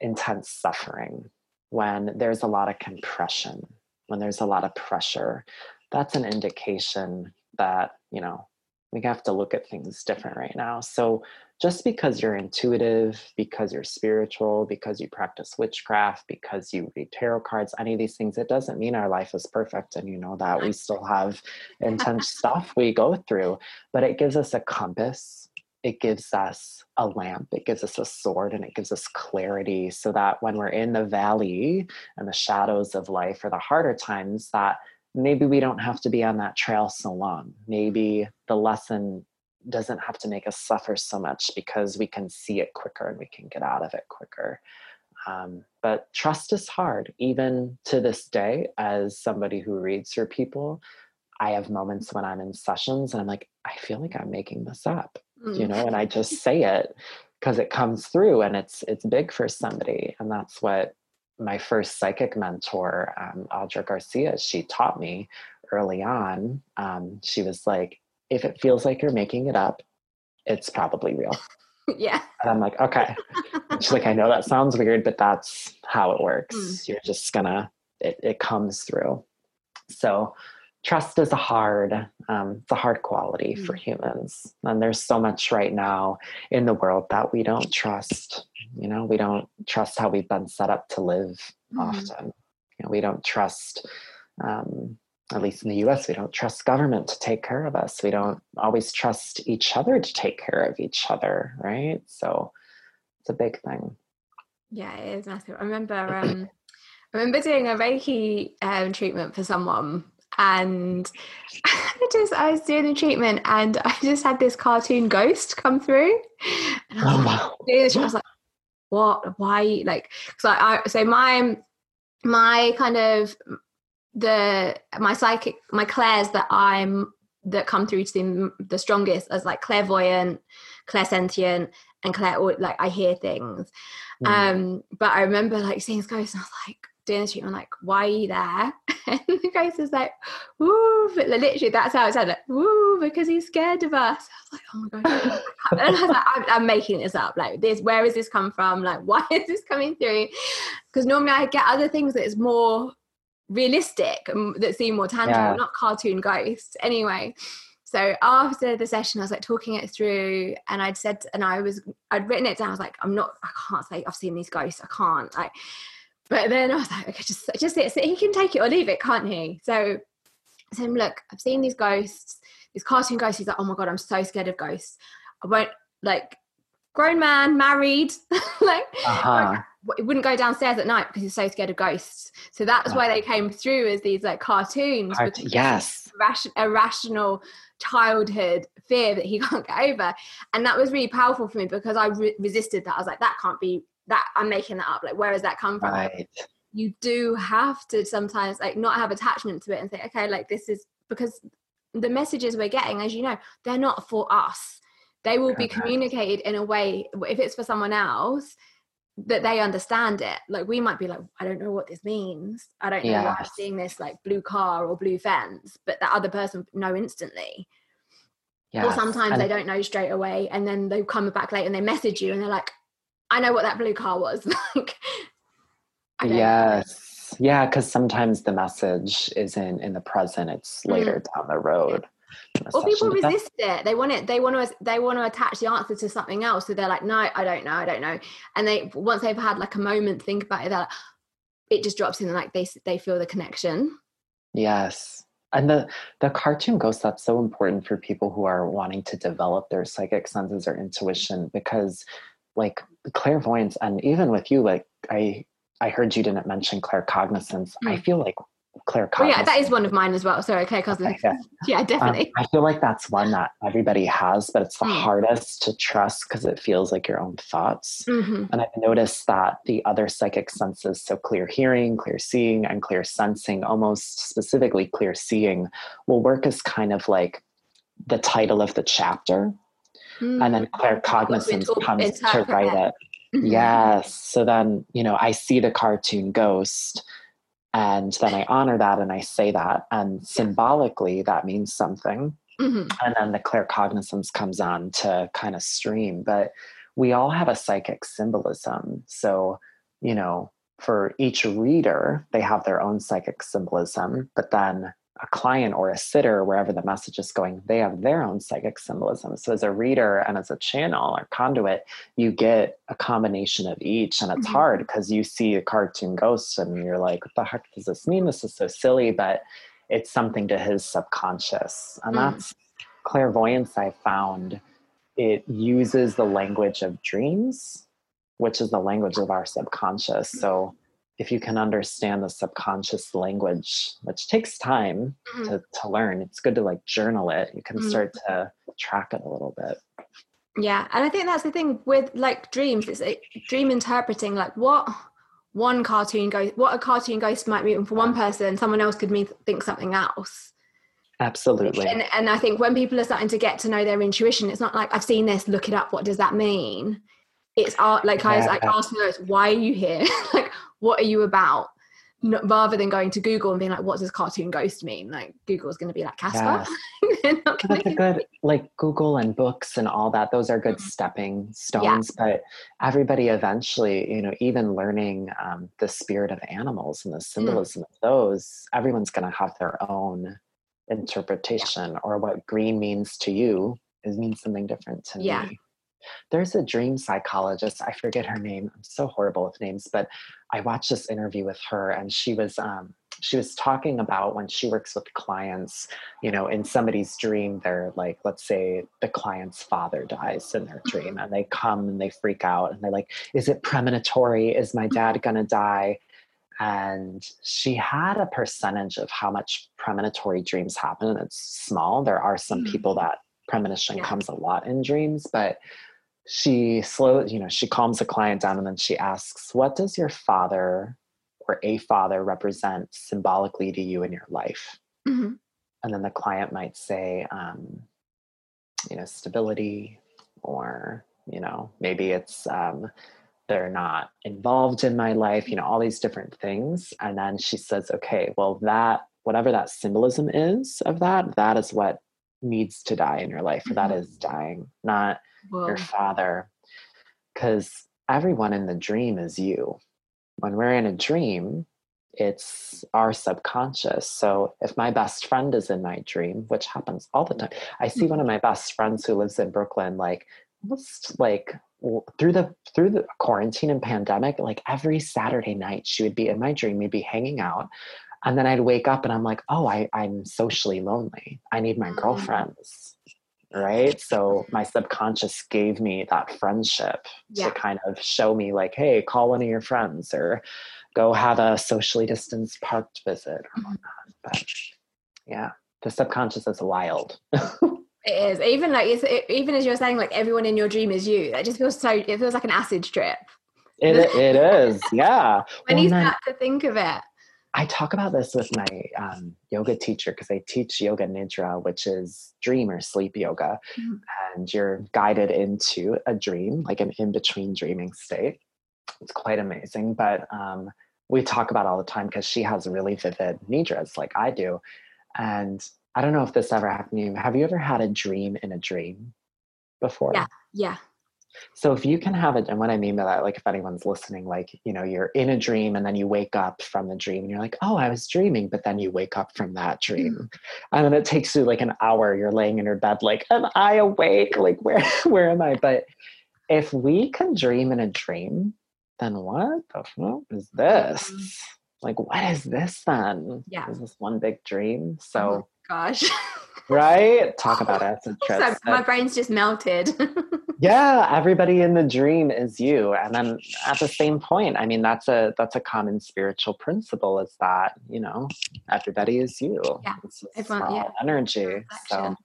Speaker 2: intense suffering when there's a lot of compression when there's a lot of pressure that's an indication that you know we have to look at things different right now. So just because you're intuitive, because you're spiritual, because you practice witchcraft, because you read tarot cards, any of these things, it doesn't mean our life is perfect. And you know that we still have intense stuff we go through, but it gives us a compass. It gives us a lamp, it gives us a sword, and it gives us clarity so that when we're in the valley and the shadows of life or the harder times, that maybe we don't have to be on that trail so long. Maybe the lesson doesn't have to make us suffer so much because we can see it quicker and we can get out of it quicker. Um, but trust is hard, even to this day, as somebody who reads for people. I have moments when I'm in sessions and I'm like, I feel like I'm making this up, mm. you know, and I just say it because it comes through and it's it's big for somebody. And that's what my first psychic mentor, um, Audra Garcia, she taught me early on. Um, she was like, if it feels like you're making it up, it's probably real.
Speaker 1: yeah.
Speaker 2: And I'm like, okay. She's like, I know that sounds weird, but that's how it works. Mm. You're just gonna, it, it comes through. So trust is a hard, um, it's a hard quality mm. for humans. And there's so much right now in the world that we don't trust. You know, we don't trust how we've been set up to live mm. often. You know, we don't trust um, at least in the US, we don't trust government to take care of us. We don't always trust each other to take care of each other, right? So it's a big thing.
Speaker 1: Yeah, it is massive. I remember um I remember doing a Reiki um, treatment for someone and I just I was doing the treatment and I just had this cartoon ghost come through. And I was, oh, wow. like, I was like, what? Why? Like, so I, I so my my kind of the my psychic my clairs that i'm that come through to the, the strongest as like clairvoyant clairsentient and clair like i hear things mm. um but i remember like seeing this ghost and i was like doing the treatment, like, why are you there? And the ghost is like, woo, but literally that's how it sounded, like, woo, because he's scared of us. I was like, oh my god. and I was like, I'm, I'm, making this up. Like this, where has this come from? Like, why is this coming through? Because normally I get other things that is more realistic that seem more tangible, yeah. not cartoon ghosts. Anyway, so after the session, I was like talking it through, and I'd said, and I was, I'd written it down. I was like, I'm not, I can't say I've seen these ghosts. I can't. Like, but then I was like, okay, just, just it. So he can take it or leave it, can't he? So I said, look, I've seen these ghosts, these cartoon ghosts. He's like, oh my god, I'm so scared of ghosts. I won't like grown man, married, like, uh-huh. like, wouldn't go downstairs at night because he's so scared of ghosts. So that's uh-huh. why they came through as these like cartoons.
Speaker 2: Art- yes,
Speaker 1: irrational childhood fear that he can't get over, and that was really powerful for me because I re- resisted that. I was like, that can't be that. I'm making that up. Like, where does that come from? Right. You do have to sometimes like not have attachment to it and say, okay, like this is because the messages we're getting, as you know, they're not for us they will be communicated in a way if it's for someone else that they understand it like we might be like i don't know what this means i don't know yes. why i'm seeing this like blue car or blue fence but that other person know instantly yes. or sometimes and they don't know straight away and then they come back late and they message you and they're like i know what that blue car was like
Speaker 2: yes know. yeah because sometimes the message isn't in the present it's later mm. down the road
Speaker 1: or people resist it. They want it they want to they want to attach the answer to something else. So they're like no i don't know i don't know. And they once they've had like a moment to think about it they're like, it just drops in and like they they feel the connection.
Speaker 2: Yes. And the the cartoon ghost that's so important for people who are wanting to develop their psychic senses or intuition because like clairvoyance and even with you like i i heard you didn't mention claircognizance. Mm. i feel like Claire
Speaker 1: Oh, yeah, that is one of mine as well. Sorry, claircognizance. Okay, yeah. yeah, definitely.
Speaker 2: Um, I feel like that's one that everybody has, but it's the mm. hardest to trust because it feels like your own thoughts. Mm-hmm. And I've noticed that the other psychic senses, so clear hearing, clear seeing, and clear sensing, almost specifically clear seeing, will work as kind of like the title of the chapter. Mm. And then hmm. claircognizance comes to write it. Mm-hmm. Yes. So then, you know, I see the cartoon ghost and then I honor that and I say that. And symbolically, that means something. Mm-hmm. And then the claircognizance comes on to kind of stream. But we all have a psychic symbolism. So, you know, for each reader, they have their own psychic symbolism. But then a client or a sitter, wherever the message is going, they have their own psychic symbolism. So, as a reader and as a channel or conduit, you get a combination of each. And it's mm-hmm. hard because you see a cartoon ghost and you're like, what the heck does this mean? This is so silly, but it's something to his subconscious. And mm-hmm. that's clairvoyance, I found. It uses the language of dreams, which is the language of our subconscious. So, if you can understand the subconscious language, which takes time mm-hmm. to, to learn, it's good to like journal it. You can mm-hmm. start to track it a little bit.
Speaker 1: Yeah. And I think that's the thing with like dreams, it's a dream interpreting, like what one cartoon ghost, what a cartoon ghost might mean for one person, someone else could mean think something else.
Speaker 2: Absolutely.
Speaker 1: And, and I think when people are starting to get to know their intuition, it's not like I've seen this, look it up. What does that mean? It's art. Like I was like asking those, why are you here? like, what are you about? No, rather than going to Google and being like, what does cartoon ghost mean? Like Google's going to be like Casper.
Speaker 2: Yes. That's a good like Google and books and all that. Those are good mm-hmm. stepping stones. Yeah. But everybody eventually, you know, even learning um, the spirit of animals and the mm. symbolism mm. of those, everyone's going to have their own interpretation yeah. or what green means to you is means something different to yeah. me. There's a dream psychologist, I forget her name. I'm so horrible with names, but I watched this interview with her and she was um, she was talking about when she works with clients, you know, in somebody's dream, they're like, let's say the client's father dies in their dream and they come and they freak out and they're like, is it premonitory? Is my dad gonna die? and she had a percentage of how much premonitory dreams happen and it's small there are some mm-hmm. people that premonition yeah. comes a lot in dreams but she slow you know she calms the client down and then she asks what does your father or a father represent symbolically to you in your life mm-hmm. and then the client might say um, you know stability or you know maybe it's um, they're not involved in my life you know all these different things and then she says okay well that whatever that symbolism is of that that is what needs to die in your life or mm-hmm. that is dying not Whoa. your father because everyone in the dream is you when we're in a dream it's our subconscious so if my best friend is in my dream which happens all the time i see one of my best friends who lives in brooklyn like almost like through the through the quarantine and pandemic like every saturday night she would be in my dream we'd be hanging out and then i'd wake up and i'm like oh I, i'm socially lonely i need my mm. girlfriends right so my subconscious gave me that friendship yeah. to kind of show me like hey call one of your friends or go have a socially distanced parked visit or mm-hmm. whatnot but yeah the subconscious is wild
Speaker 1: It is even like it's it, even as you're saying like everyone in your dream is you. That just feels so. It feels like an acid trip.
Speaker 2: It it is, yeah.
Speaker 1: when well, you start to think of it.
Speaker 2: I talk about this with my um, yoga teacher because I teach yoga nidra, which is dream or sleep yoga, mm-hmm. and you're guided into a dream, like an in between dreaming state. It's quite amazing, but um, we talk about all the time because she has really vivid nidras like I do, and I don't know if this ever happened to you. Have you ever had a dream in a dream before?
Speaker 1: Yeah. Yeah.
Speaker 2: So if you can have it, and what I mean by that, like if anyone's listening, like, you know, you're in a dream and then you wake up from the dream and you're like, oh, I was dreaming, but then you wake up from that dream. Mm. And then it takes you like an hour, you're laying in your bed, like, am I awake? Like, where where am I? But if we can dream in a dream, then what the fuck is this? Mm. Like, what is this then?
Speaker 1: Yeah.
Speaker 2: Is this one big dream? So oh
Speaker 1: gosh.
Speaker 2: right? Talk about acid trips.
Speaker 1: My brain's just melted.
Speaker 2: yeah, everybody in the dream is you. And then at the same point, I mean that's a that's a common spiritual principle is that, you know, everybody is you.
Speaker 1: Yeah. It's Everyone, yeah.
Speaker 2: energy. So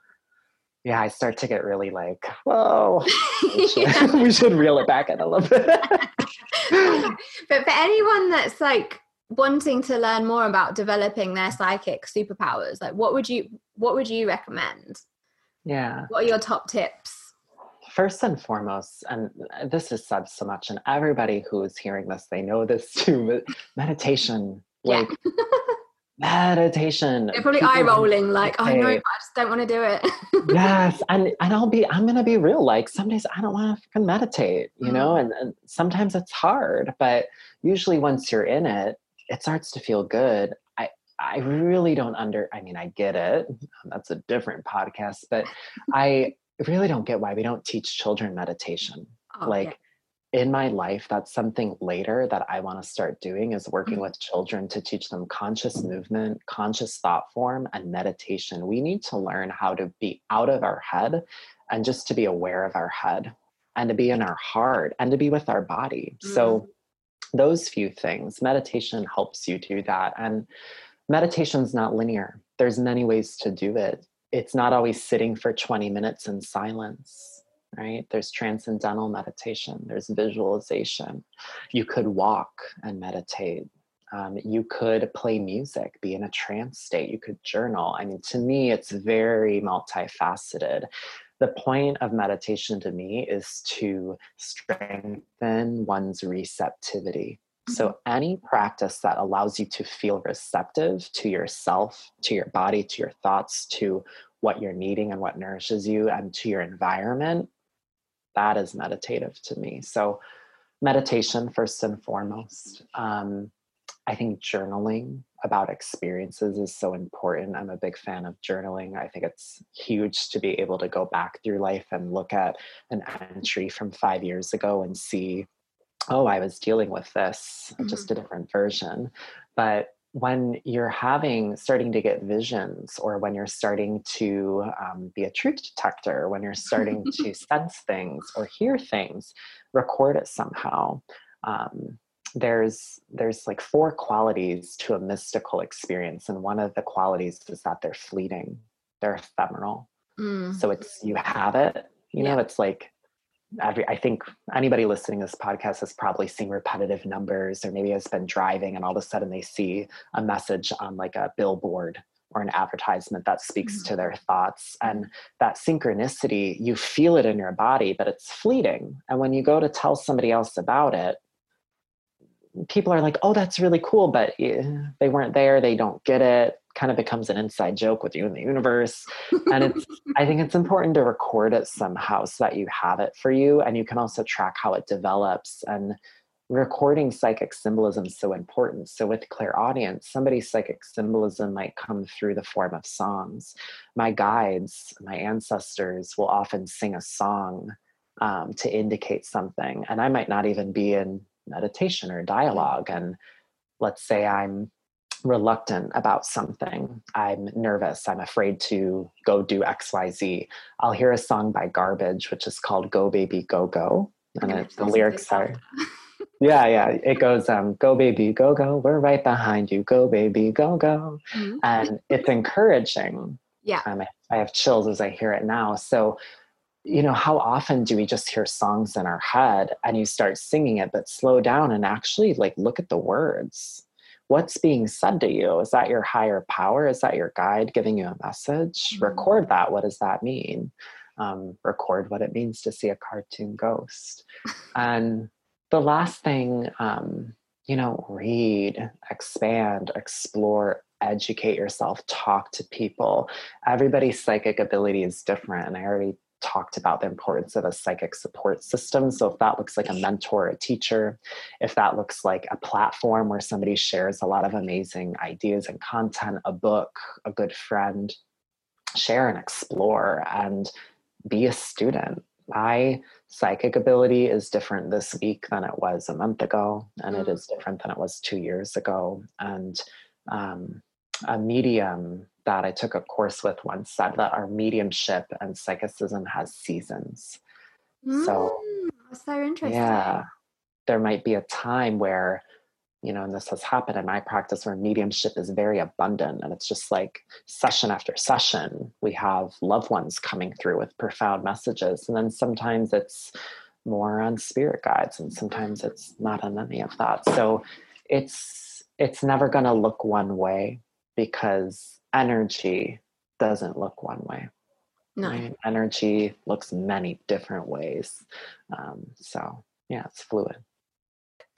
Speaker 2: yeah, I start to get really like, whoa, we should, we should reel it back in a little bit.
Speaker 1: but for anyone that's like wanting to learn more about developing their psychic superpowers like what would you what would you recommend?
Speaker 2: Yeah.
Speaker 1: What are your top tips?
Speaker 2: First and foremost and this is said so much and everybody who's hearing this they know this too meditation like meditation.
Speaker 1: They're probably eye rolling like oh no i just don't want to do it.
Speaker 2: Yes and and i'll be i'm gonna be real like some days i don't want to meditate you mm. know and, and sometimes it's hard but usually once you're in it it starts to feel good. I I really don't under I mean I get it. That's a different podcast, but I really don't get why we don't teach children meditation. Oh, like yeah. in my life that's something later that I want to start doing is working mm-hmm. with children to teach them conscious movement, conscious thought form and meditation. We need to learn how to be out of our head and just to be aware of our head and to be in our heart and to be with our body. Mm-hmm. So those few things meditation helps you do that and meditation's not linear there's many ways to do it it's not always sitting for 20 minutes in silence right? There's transcendental meditation, there's visualization. You could walk and meditate. Um, you could play music, be in a trance state, you could journal. I mean, to me, it's very multifaceted. The point of meditation to me is to strengthen one's receptivity. So, mm-hmm. any practice that allows you to feel receptive to yourself, to your body, to your thoughts, to what you're needing and what nourishes you, and to your environment that is meditative to me. So, meditation first and foremost. Um, I think journaling about experiences is so important. I'm a big fan of journaling. I think it's huge to be able to go back through life and look at an entry from five years ago and see, oh, I was dealing with this, mm-hmm. just a different version. But when you're having starting to get visions or when you're starting to um, be a truth detector when you're starting to sense things or hear things record it somehow um, there's there's like four qualities to a mystical experience and one of the qualities is that they're fleeting they're ephemeral mm. so it's you have it you know it's like every i think anybody listening to this podcast has probably seen repetitive numbers or maybe has been driving and all of a sudden they see a message on like a billboard or an advertisement that speaks mm-hmm. to their thoughts and that synchronicity you feel it in your body but it's fleeting and when you go to tell somebody else about it people are like oh that's really cool but they weren't there they don't get it kind of becomes an inside joke with you in the universe. And it's, I think it's important to record it somehow so that you have it for you and you can also track how it develops. And recording psychic symbolism is so important. So with clairaudience, somebody's psychic symbolism might come through the form of songs. My guides, my ancestors will often sing a song um, to indicate something. And I might not even be in meditation or dialogue. And let's say I'm reluctant about something. I'm nervous. I'm afraid to go do XYZ. I'll hear a song by Garbage, which is called Go Baby Go Go. And it, the lyrics are, yeah, yeah. It goes, um, Go Baby Go Go. We're right behind you. Go Baby Go Go. Mm-hmm. And it's encouraging.
Speaker 1: Yeah.
Speaker 2: Um, I have chills as I hear it now. So, you know, how often do we just hear songs in our head and you start singing it, but slow down and actually like look at the words? what's being said to you? Is that your higher power? Is that your guide giving you a message? Mm-hmm. record that. What does that mean? Um, record what it means to see a cartoon ghost. And the last thing um, you know read expand explore educate yourself talk to people. Everybody's psychic ability is different and i already talked about the importance of a psychic support system. So, if that looks like a mentor, a teacher, if that looks like a platform where somebody shares a lot of amazing ideas and content, a book, a good friend, share and explore and be a student. My psychic ability is different this week than it was a month ago, and mm. it is different than it was two years ago. And um, a medium that I took a course with once said that our mediumship and psychicism has seasons. Mm, so,
Speaker 1: so interesting.
Speaker 2: Yeah, there might be a time where, you know, and this has happened in my practice where mediumship is very abundant and it's just like session after session, we have loved ones coming through with profound messages. And then sometimes it's more on spirit guides and sometimes it's not on any of that. So it's it's never going to look one way because energy doesn't look one way. No. Right? Energy looks many different ways. Um, so, yeah, it's fluid.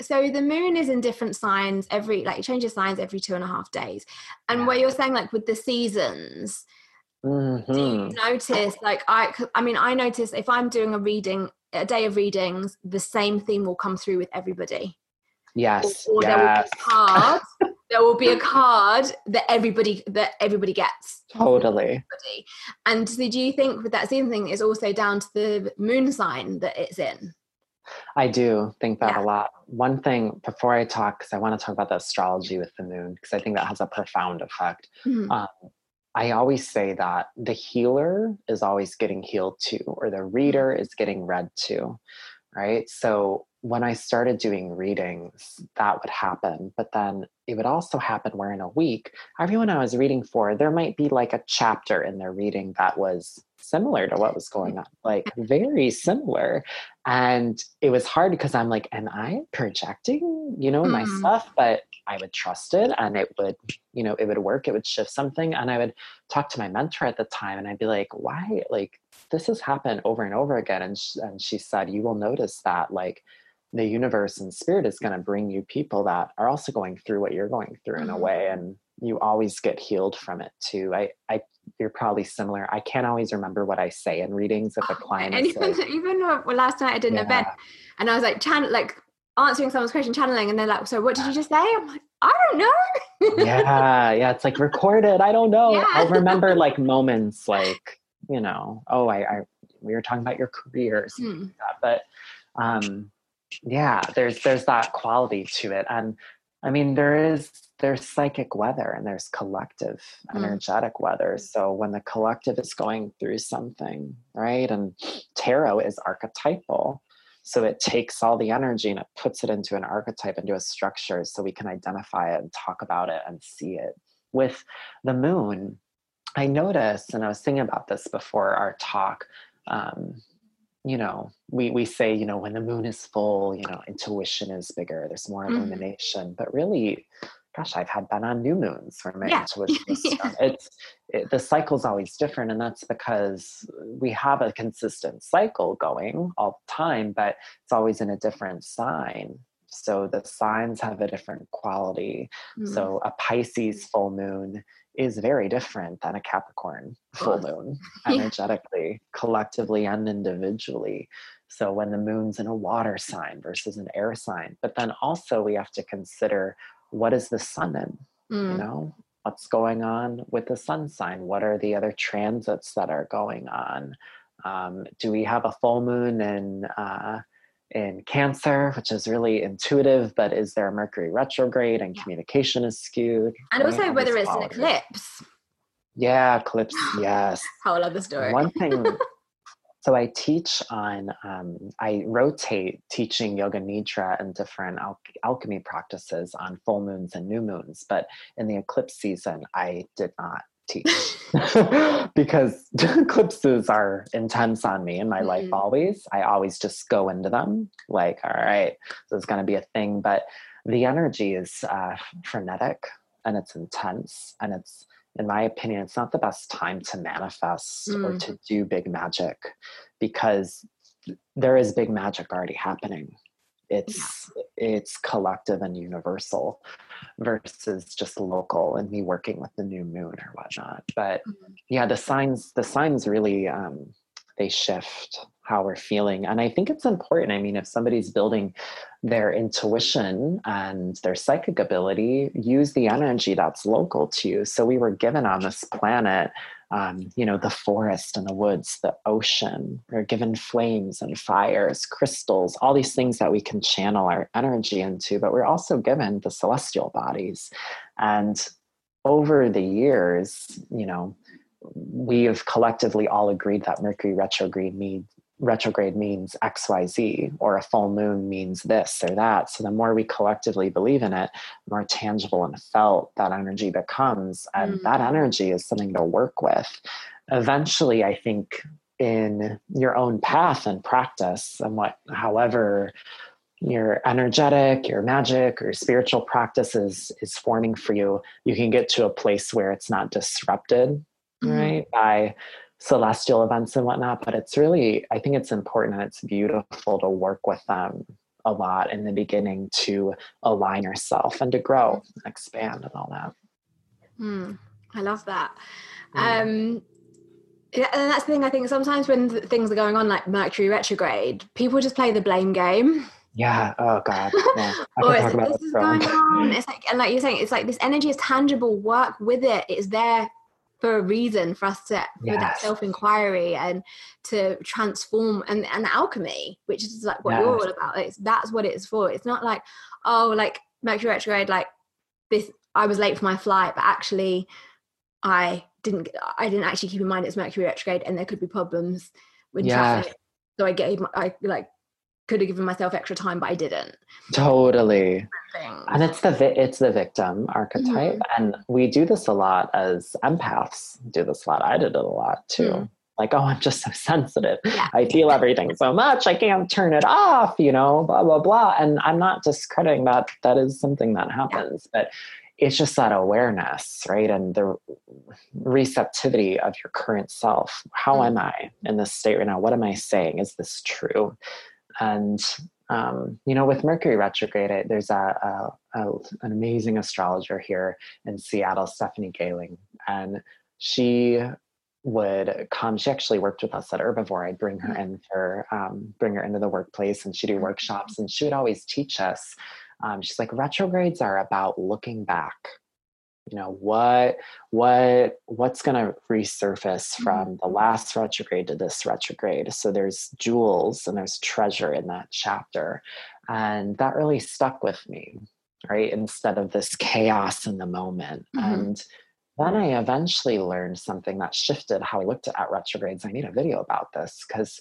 Speaker 1: So the moon is in different signs every, like it changes signs every two and a half days. And yeah. what you're saying, like with the seasons, mm-hmm. do you mm-hmm. notice, like I, I mean, I notice if I'm doing a reading, a day of readings, the same theme will come through with everybody.
Speaker 2: Yes.
Speaker 1: Or, or
Speaker 2: yes.
Speaker 1: there will be cards there will be a card that everybody that everybody gets
Speaker 2: totally
Speaker 1: everybody. and so do you think that that same thing is also down to the moon sign that it's in
Speaker 2: i do think that yeah. a lot one thing before i talk because i want to talk about the astrology with the moon because i think that has a profound effect mm-hmm. um, I always say that the healer is always getting healed too, or the reader is getting read to, right? So when I started doing readings, that would happen. But then it would also happen where in a week, everyone I was reading for, there might be like a chapter in their reading that was similar to what was going on, like very similar. And it was hard because I'm like, am I projecting, you know, mm. my stuff? But I would trust it and it would, you know, it would work, it would shift something. And I would talk to my mentor at the time and I'd be like, why, like, this has happened over and over again. And, sh- and she said, you will notice that, like, the universe and spirit is going to bring you people that are also going through what you're going through mm-hmm. in a mm-hmm. way and you always get healed from it too i i you're probably similar i can't always remember what i say in readings if a oh, client
Speaker 1: and even, like, even well, last night i did an yeah. event and i was like channel like answering someone's question channeling and they're like so what did you just say i'm like i don't know
Speaker 2: yeah yeah it's like recorded i don't know yeah. i'll remember like moments like you know oh i, I we were talking about your career hmm. like but um yeah there's there's that quality to it and i mean there is there's psychic weather and there's collective mm. energetic weather so when the collective is going through something right and tarot is archetypal so it takes all the energy and it puts it into an archetype into a structure so we can identify it and talk about it and see it with the moon i noticed and i was thinking about this before our talk um, you know we we say you know when the moon is full you know intuition is bigger there's more mm-hmm. illumination mm. but really gosh i've had that on new moons where my yeah. intuition is strong it's it, the cycle's always different and that's because we have a consistent cycle going all the time but it's always in a different sign so the signs have a different quality mm. so a pisces full moon is very different than a Capricorn full moon energetically, collectively, and individually. So when the moon's in a water sign versus an air sign, but then also we have to consider what is the sun in, mm. you know, what's going on with the sun sign? What are the other transits that are going on? Um, do we have a full moon in uh, in Cancer, which is really intuitive, but is there a Mercury retrograde and communication is skewed?
Speaker 1: And also whether it's an eclipse.
Speaker 2: Yeah, eclipse, yes.
Speaker 1: How I love the story.
Speaker 2: One thing, so I teach on, um, I rotate teaching Yoga Nidra and different al- alchemy practices on full moons and new moons, but in the eclipse season, I did not teach because eclipses are intense on me in my mm-hmm. life always. I always just go into them like, all right, this is going to be a thing. But the energy is uh, frenetic and it's intense and it's in my opinion it's not the best time to manifest mm. or to do big magic because there is big magic already happening it's yeah. it's collective and universal versus just local and me working with the new moon or whatnot but mm-hmm. yeah the signs the signs really um they shift how we're feeling and i think it's important i mean if somebody's building their intuition and their psychic ability use the energy that's local to you so we were given on this planet um, you know, the forest and the woods, the ocean. We're given flames and fires, crystals, all these things that we can channel our energy into, but we're also given the celestial bodies. And over the years, you know, we have collectively all agreed that Mercury retrograde means retrograde means XYZ, or a full moon means this or that. So the more we collectively believe in it, the more tangible and felt that energy becomes. And mm. that energy is something to work with. Eventually, I think in your own path and practice, and what, however, your energetic, your magic, or spiritual practices is, is forming for you, you can get to a place where it's not disrupted, mm. right? By celestial events and whatnot but it's really i think it's important and it's beautiful to work with them a lot in the beginning to align yourself and to grow and expand and all that
Speaker 1: mm, i love that mm. um and that's the thing i think sometimes when things are going on like mercury retrograde people just play the blame game
Speaker 2: yeah oh god yeah.
Speaker 1: or it's, this is going on. it's like and like you're saying it's like this energy is tangible work with it it's there for a reason for us to yes. for that self-inquiry and to transform and, and alchemy which is like what yes. you're all about it's that's what it's for it's not like oh like mercury retrograde like this i was late for my flight but actually i didn't i didn't actually keep in mind it's mercury retrograde and there could be problems with yes. traffic so i gave i like could have given myself extra time but i didn't
Speaker 2: totally and it's the vi- it's the victim archetype mm-hmm. and we do this a lot as empaths do this a lot i did it a lot too mm. like, oh, I'm just so sensitive.
Speaker 1: Yeah.
Speaker 2: I feel everything so much. I can't turn it off, you know, blah, blah, blah. And I'm not discrediting that. That is something that happens. Yeah. But it's just that awareness, right? And the receptivity of your current self. How mm-hmm. am I in this state right now? What am I saying? Is this true? And um, you know, with Mercury retrograde, there's a, a, a, an amazing astrologer here in Seattle, Stephanie Gailing, and she would come. She actually worked with us at Herbivore. I'd bring her mm-hmm. in for um, bring her into the workplace, and she'd do mm-hmm. workshops, and she would always teach us um, she's like retrogrades are about looking back you know what what what's going to resurface mm-hmm. from the last retrograde to this retrograde so there's jewels and there's treasure in that chapter and that really stuck with me right instead of this chaos in the moment mm-hmm. and then i eventually learned something that shifted how i looked at retrogrades i need a video about this because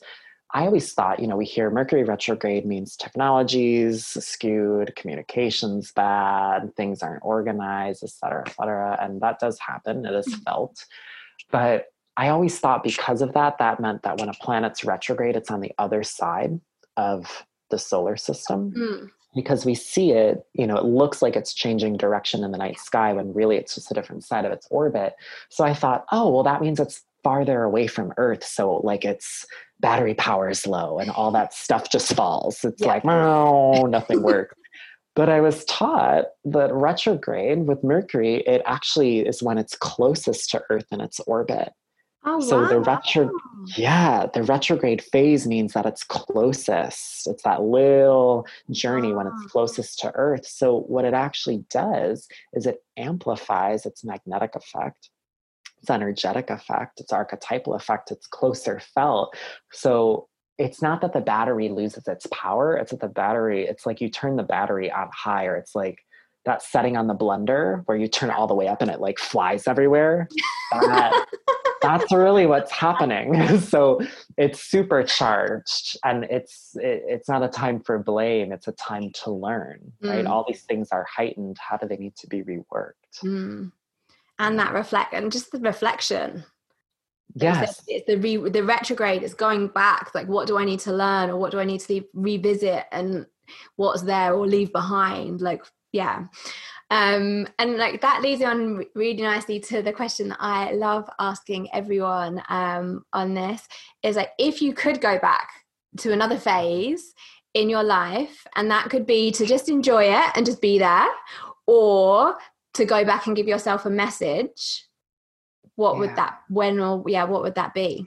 Speaker 2: I always thought, you know, we hear Mercury retrograde means technologies skewed, communications bad, things aren't organized, et cetera, et cetera. And that does happen, it is mm. felt. But I always thought because of that, that meant that when a planet's retrograde, it's on the other side of the solar system. Mm. Because we see it, you know, it looks like it's changing direction in the night sky when really it's just a different side of its orbit. So I thought, oh, well, that means it's farther away from Earth. So, like, it's battery power is low and all that stuff just falls. It's yeah. like, no nothing works. But I was taught that retrograde with Mercury, it actually is when it's closest to Earth in its orbit. Oh, so wow. the retro yeah the retrograde phase means that it's closest it's that little journey when it's ah. closest to earth so what it actually does is it amplifies its magnetic effect it's energetic effect, it's archetypal effect, it's closer felt. So it's not that the battery loses its power, it's that the battery, it's like you turn the battery on higher. It's like that setting on the blender where you turn it all the way up and it like flies everywhere. That, that's really what's happening. so it's supercharged and it's it, it's not a time for blame, it's a time to learn, right? Mm. All these things are heightened. How do they need to be reworked?
Speaker 1: Mm and that reflect and just the reflection.
Speaker 2: Yes.
Speaker 1: it's the re, the retrograde is going back like what do i need to learn or what do i need to leave, revisit and what's there or leave behind like yeah. Um and like that leads on really nicely to the question that i love asking everyone um on this is like if you could go back to another phase in your life and that could be to just enjoy it and just be there or to go back and give yourself a message, what yeah. would that when or yeah, what would that be?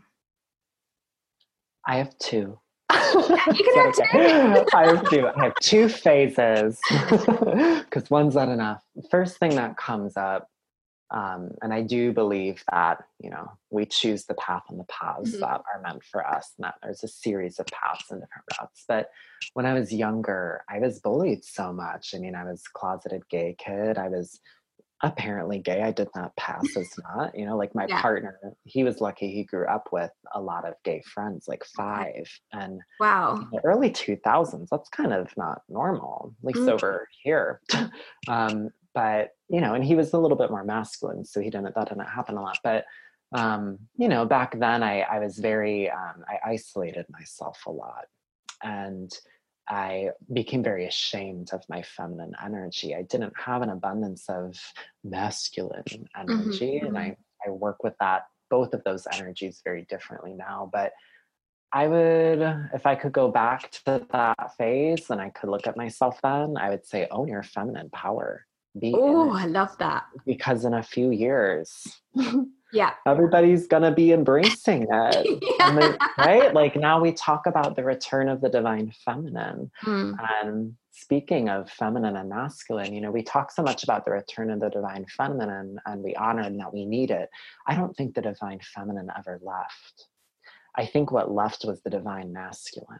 Speaker 2: I have two.
Speaker 1: you can have two.
Speaker 2: I have two. I have two phases because one's not enough. First thing that comes up, um, and I do believe that you know we choose the path and the paths mm-hmm. that are meant for us, and that there's a series of paths and different routes. But when I was younger, I was bullied so much. I mean, I was closeted gay kid. I was apparently gay. I did not pass as not. You know, like my yeah. partner, he was lucky he grew up with a lot of gay friends, like five. And
Speaker 1: wow,
Speaker 2: the early 2000s, that's kind of not normal, at least mm-hmm. over here. um, but, you know, and he was a little bit more masculine. So he didn't, that didn't happen a lot. But, um, you know, back then I, I was very, um, I isolated myself a lot. And, I became very ashamed of my feminine energy. I didn't have an abundance of masculine mm-hmm, energy. Mm-hmm. And I, I work with that, both of those energies very differently now. But I would, if I could go back to that phase and I could look at myself then, I would say, own your feminine power.
Speaker 1: Oh, I love that.
Speaker 2: Because in a few years,
Speaker 1: yeah
Speaker 2: everybody's gonna be embracing it yeah. then, right like now we talk about the return of the divine feminine mm. and speaking of feminine and masculine you know we talk so much about the return of the divine feminine and, we honor and that we need it i don't think the divine feminine ever left i think what left was the divine masculine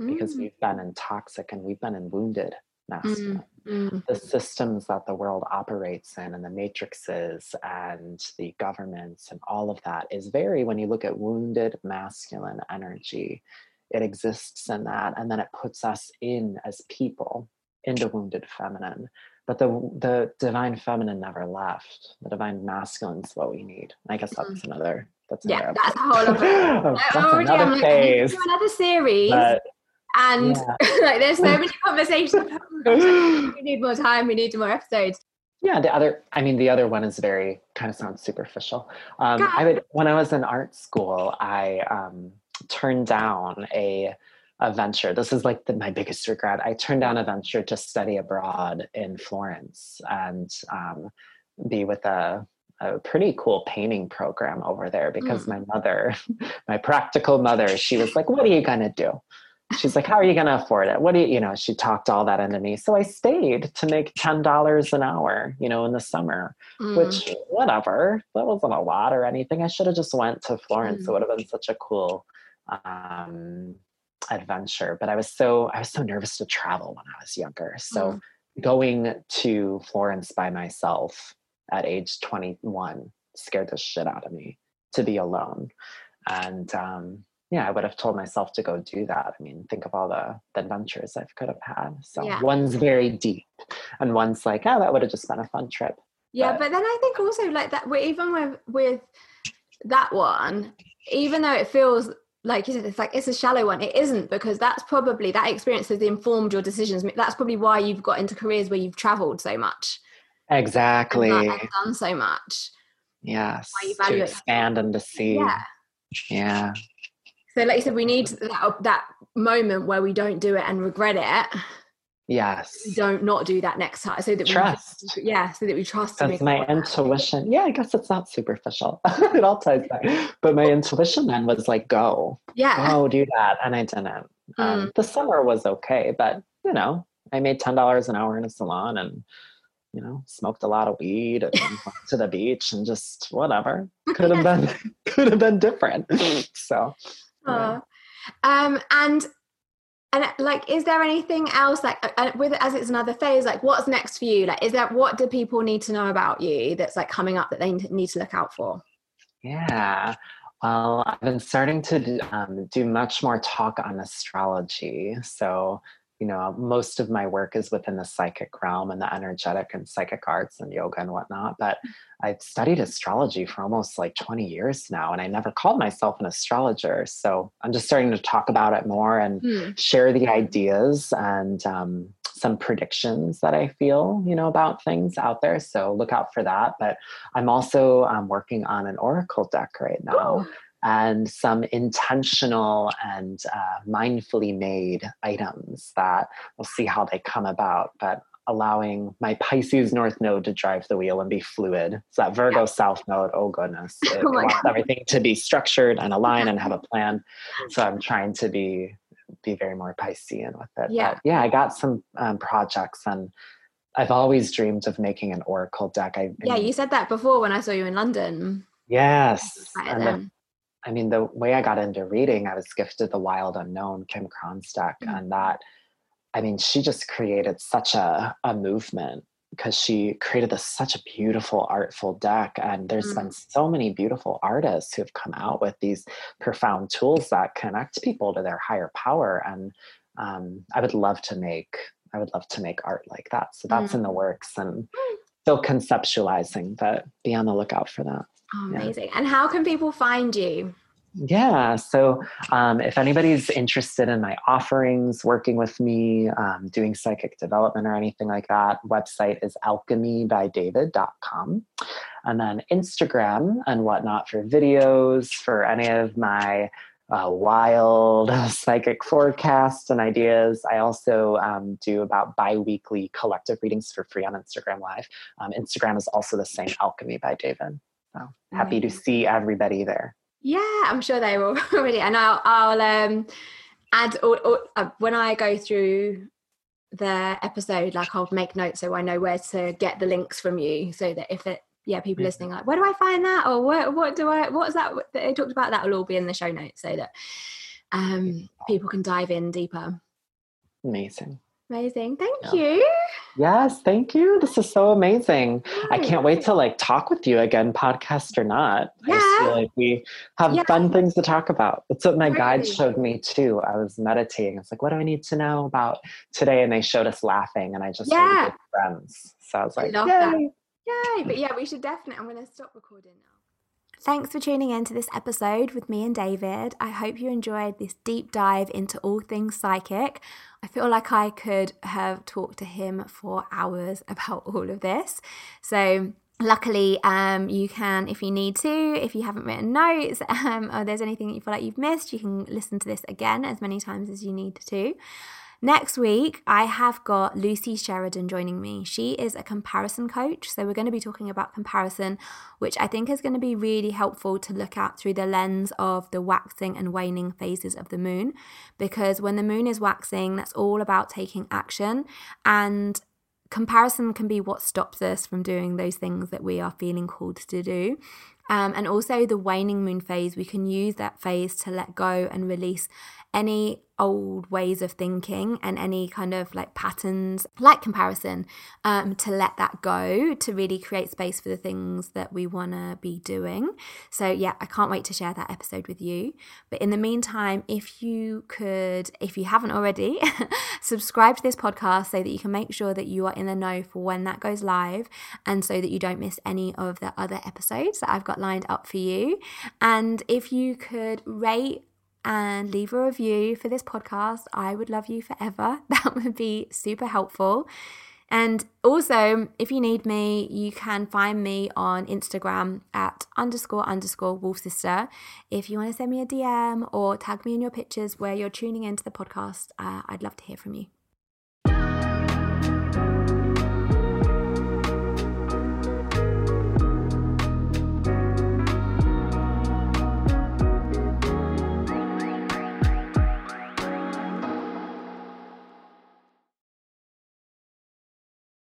Speaker 2: mm. because we've been in toxic and we've been in wounded masculine. Mm-hmm. The systems that the world operates in and the matrices and the governments and all of that is very, when you look at wounded masculine energy, it exists in that. And then it puts us in as people into wounded feminine. But the the divine feminine never left. The divine masculine is what we need. I guess that's mm-hmm. another That's
Speaker 1: yeah,
Speaker 2: another
Speaker 1: that's a whole other.
Speaker 2: that's
Speaker 1: already, I'm
Speaker 2: another
Speaker 1: like, I need to
Speaker 2: phase.
Speaker 1: another series,
Speaker 2: But
Speaker 1: and
Speaker 2: yeah.
Speaker 1: like there's so many conversations. We need more time. We need more episodes.
Speaker 2: Yeah, the other, I mean, the other one is very kind of sounds superficial. Um, I would, when I was in art school, I um, turned down a, a venture. This is like the, my biggest regret. I turned down a venture to study abroad in Florence and um, be with a, a pretty cool painting program over there because my mother, my practical mother, she was like, What are you going to do? She's like, How are you going to afford it? What do you, you know, she talked all that into me. So I stayed to make $10 an hour, you know, in the summer,
Speaker 1: Mm.
Speaker 2: which, whatever, that wasn't a lot or anything. I should have just went to Florence. It
Speaker 1: Mm.
Speaker 2: would have been such a cool um, adventure. But I was so, I was so nervous to travel when I was younger. So
Speaker 1: Mm.
Speaker 2: going to Florence by myself at age 21 scared the shit out of me to be alone. And um, yeah, I would have told myself to go do that. I mean, think of all the, the adventures I could have had. So
Speaker 1: Yeah.
Speaker 2: one's very deep, and one's like, oh, that would have just been a fun trip.
Speaker 1: Yeah,
Speaker 2: but-
Speaker 1: but then I think also like that. even with with that one, even though it feels like you said, it's like it's a shallow one. It isn't because that's probably that experience has informed your decisions. That's probably why you've got into careers where you've travelled so much
Speaker 2: Exactly.
Speaker 1: and done so much.
Speaker 2: yes. To expand and to see.
Speaker 1: Yeah.
Speaker 2: Yeah.
Speaker 1: So, like you said, we need that that moment where we don't do it and regret it.
Speaker 2: Yes.
Speaker 1: We don't not do that next time. So that
Speaker 2: Trust.
Speaker 1: we yeah, so that we trust.
Speaker 2: That's my intuition. Yeah, I guess it's not superficial. it all ties back. But my intuition then was like, go,
Speaker 1: Yeah.
Speaker 2: go do that. And I didn't. Um,
Speaker 1: Mm.
Speaker 2: The summer was okay, but you know, I made $10 an hour in a salon and, you know, smoked a lot of weed and went to the beach and just whatever. Could have been, could have been different. So, yeah.
Speaker 1: Um, and and like, is there anything else like with as it's another phase? Like, what's next for you? Like, is there what do people need to know about you that's like coming up that they need to look out for?
Speaker 2: Yeah. Well, I've been starting to um, do much more talk on astrology. So, you know, most of my work is within the psychic realm and the energetic and psychic arts and yoga and whatnot. But I've studied astrology for almost like 20 years now, and I never called myself an astrologer. So I'm just starting to talk about it more and
Speaker 1: Hmm.
Speaker 2: share the ideas and um, some predictions that I feel, you know, about things out there. So look out for that. But I'm also um, working on an oracle deck right now and some intentional and uh, mindfully made items that we'll see how they come about. But allowing my Pisces North Node to drive the wheel and be fluid. So that Virgo South Node, oh goodness, it
Speaker 1: Oh
Speaker 2: wants
Speaker 1: God.
Speaker 2: everything to be structured and aligned and have a plan. So I'm trying to be be very more Piscean with it.
Speaker 1: Yeah.
Speaker 2: But yeah, I got some um, projects and I've always dreamed of making an oracle deck. I
Speaker 1: Yeah, you said that before when I saw you in London.
Speaker 2: yes, and. I mean, the way I got into reading, I was gifted the Wild Unknown, Kim Krans' deck,
Speaker 1: Mm.
Speaker 2: and that, I mean, she just created such a, a movement because she created this such a beautiful, artful deck. And there's
Speaker 1: Mm.
Speaker 2: been so many beautiful artists who've come out with these profound tools that connect people to their higher power. And um, I would love to make, I would love to make art like that. So that's
Speaker 1: Mm.
Speaker 2: in the works and still conceptualizing, but be on the lookout for that.
Speaker 1: Oh,
Speaker 2: Yeah.
Speaker 1: amazing. And how can people find you?
Speaker 2: Yeah. So um, if anybody's interested in my offerings, working with me, um, doing psychic development or anything like that, website is alchemybydavid.com. And then Instagram and whatnot for videos, for any of my uh, wild psychic forecasts and ideas. I also um, do about bi weekly collective readings for free on Instagram Live. Um, Instagram is also the same, Alchemy by David. So happy to see everybody there.
Speaker 1: Yeah, I'm sure they will already. And I'll, I'll um, add or, or, uh, when I go through the episode, like I'll make notes so I know where to get the links from you, so that if it, yeah, people
Speaker 2: Mhm.
Speaker 1: listening, like, where do I find that, or what, what do I, what's that that they talked about? That will all be in the show notes, so that um, people can dive in deeper.
Speaker 2: Amazing.
Speaker 1: Amazing, thank
Speaker 2: Yeah.
Speaker 1: you.
Speaker 2: Yes, thank you. This is so amazing. I can't wait to like talk with you again, podcast or not. I just
Speaker 1: Yeah.
Speaker 2: feel like we have
Speaker 1: Yeah.
Speaker 2: fun things to talk about. That's what my guide showed me too. I was meditating. I was like, what do I need to know about today? And they showed us laughing, and I just really
Speaker 1: Yeah.
Speaker 2: friends. So I was
Speaker 1: I
Speaker 2: like,
Speaker 1: love that.
Speaker 2: Yay.
Speaker 1: Yay! But yeah, we should definitely. I'm going to stop recording now. Thanks for tuning in to this episode with me and David. I hope you enjoyed this deep dive into all things psychic. I feel like I could have talked to him for hours about all of this. So, luckily um, you can if you need to if you haven't written notes um, or there's anything that you feel like you've missed you can listen to this again as many times as you need to Next week, I have got Lucy Sheridan joining me. She is a comparison coach. So, we're going to be talking about comparison, which I think is going to be really helpful to look at through the lens of the waxing and waning phases of the moon. Because when the moon is waxing, that's all about taking action. And comparison can be what stops us from doing those things that we are feeling called to do. Um, and also the waning moon phase, we can use that phase to let go and release any old ways of thinking and any kind of like patterns like comparison um, to let that go to really create space for the things that we want to be doing. So yeah i can't wait to share that episode with you. But in the meantime if you could if you haven't already subscribe to this podcast so that you can make sure that you are in the know for when that goes live and so that you don't miss any of the other episodes that i've got lined up for you. And if you could rate and leave a review for this podcast. I would love you forever. That would be super helpful. And also, if you need me, you can find me on Instagram at underscore underscore wolf sister. If you want to send me a DM or tag me in your pictures where you're tuning into the podcast, uh, I'd love to hear from you.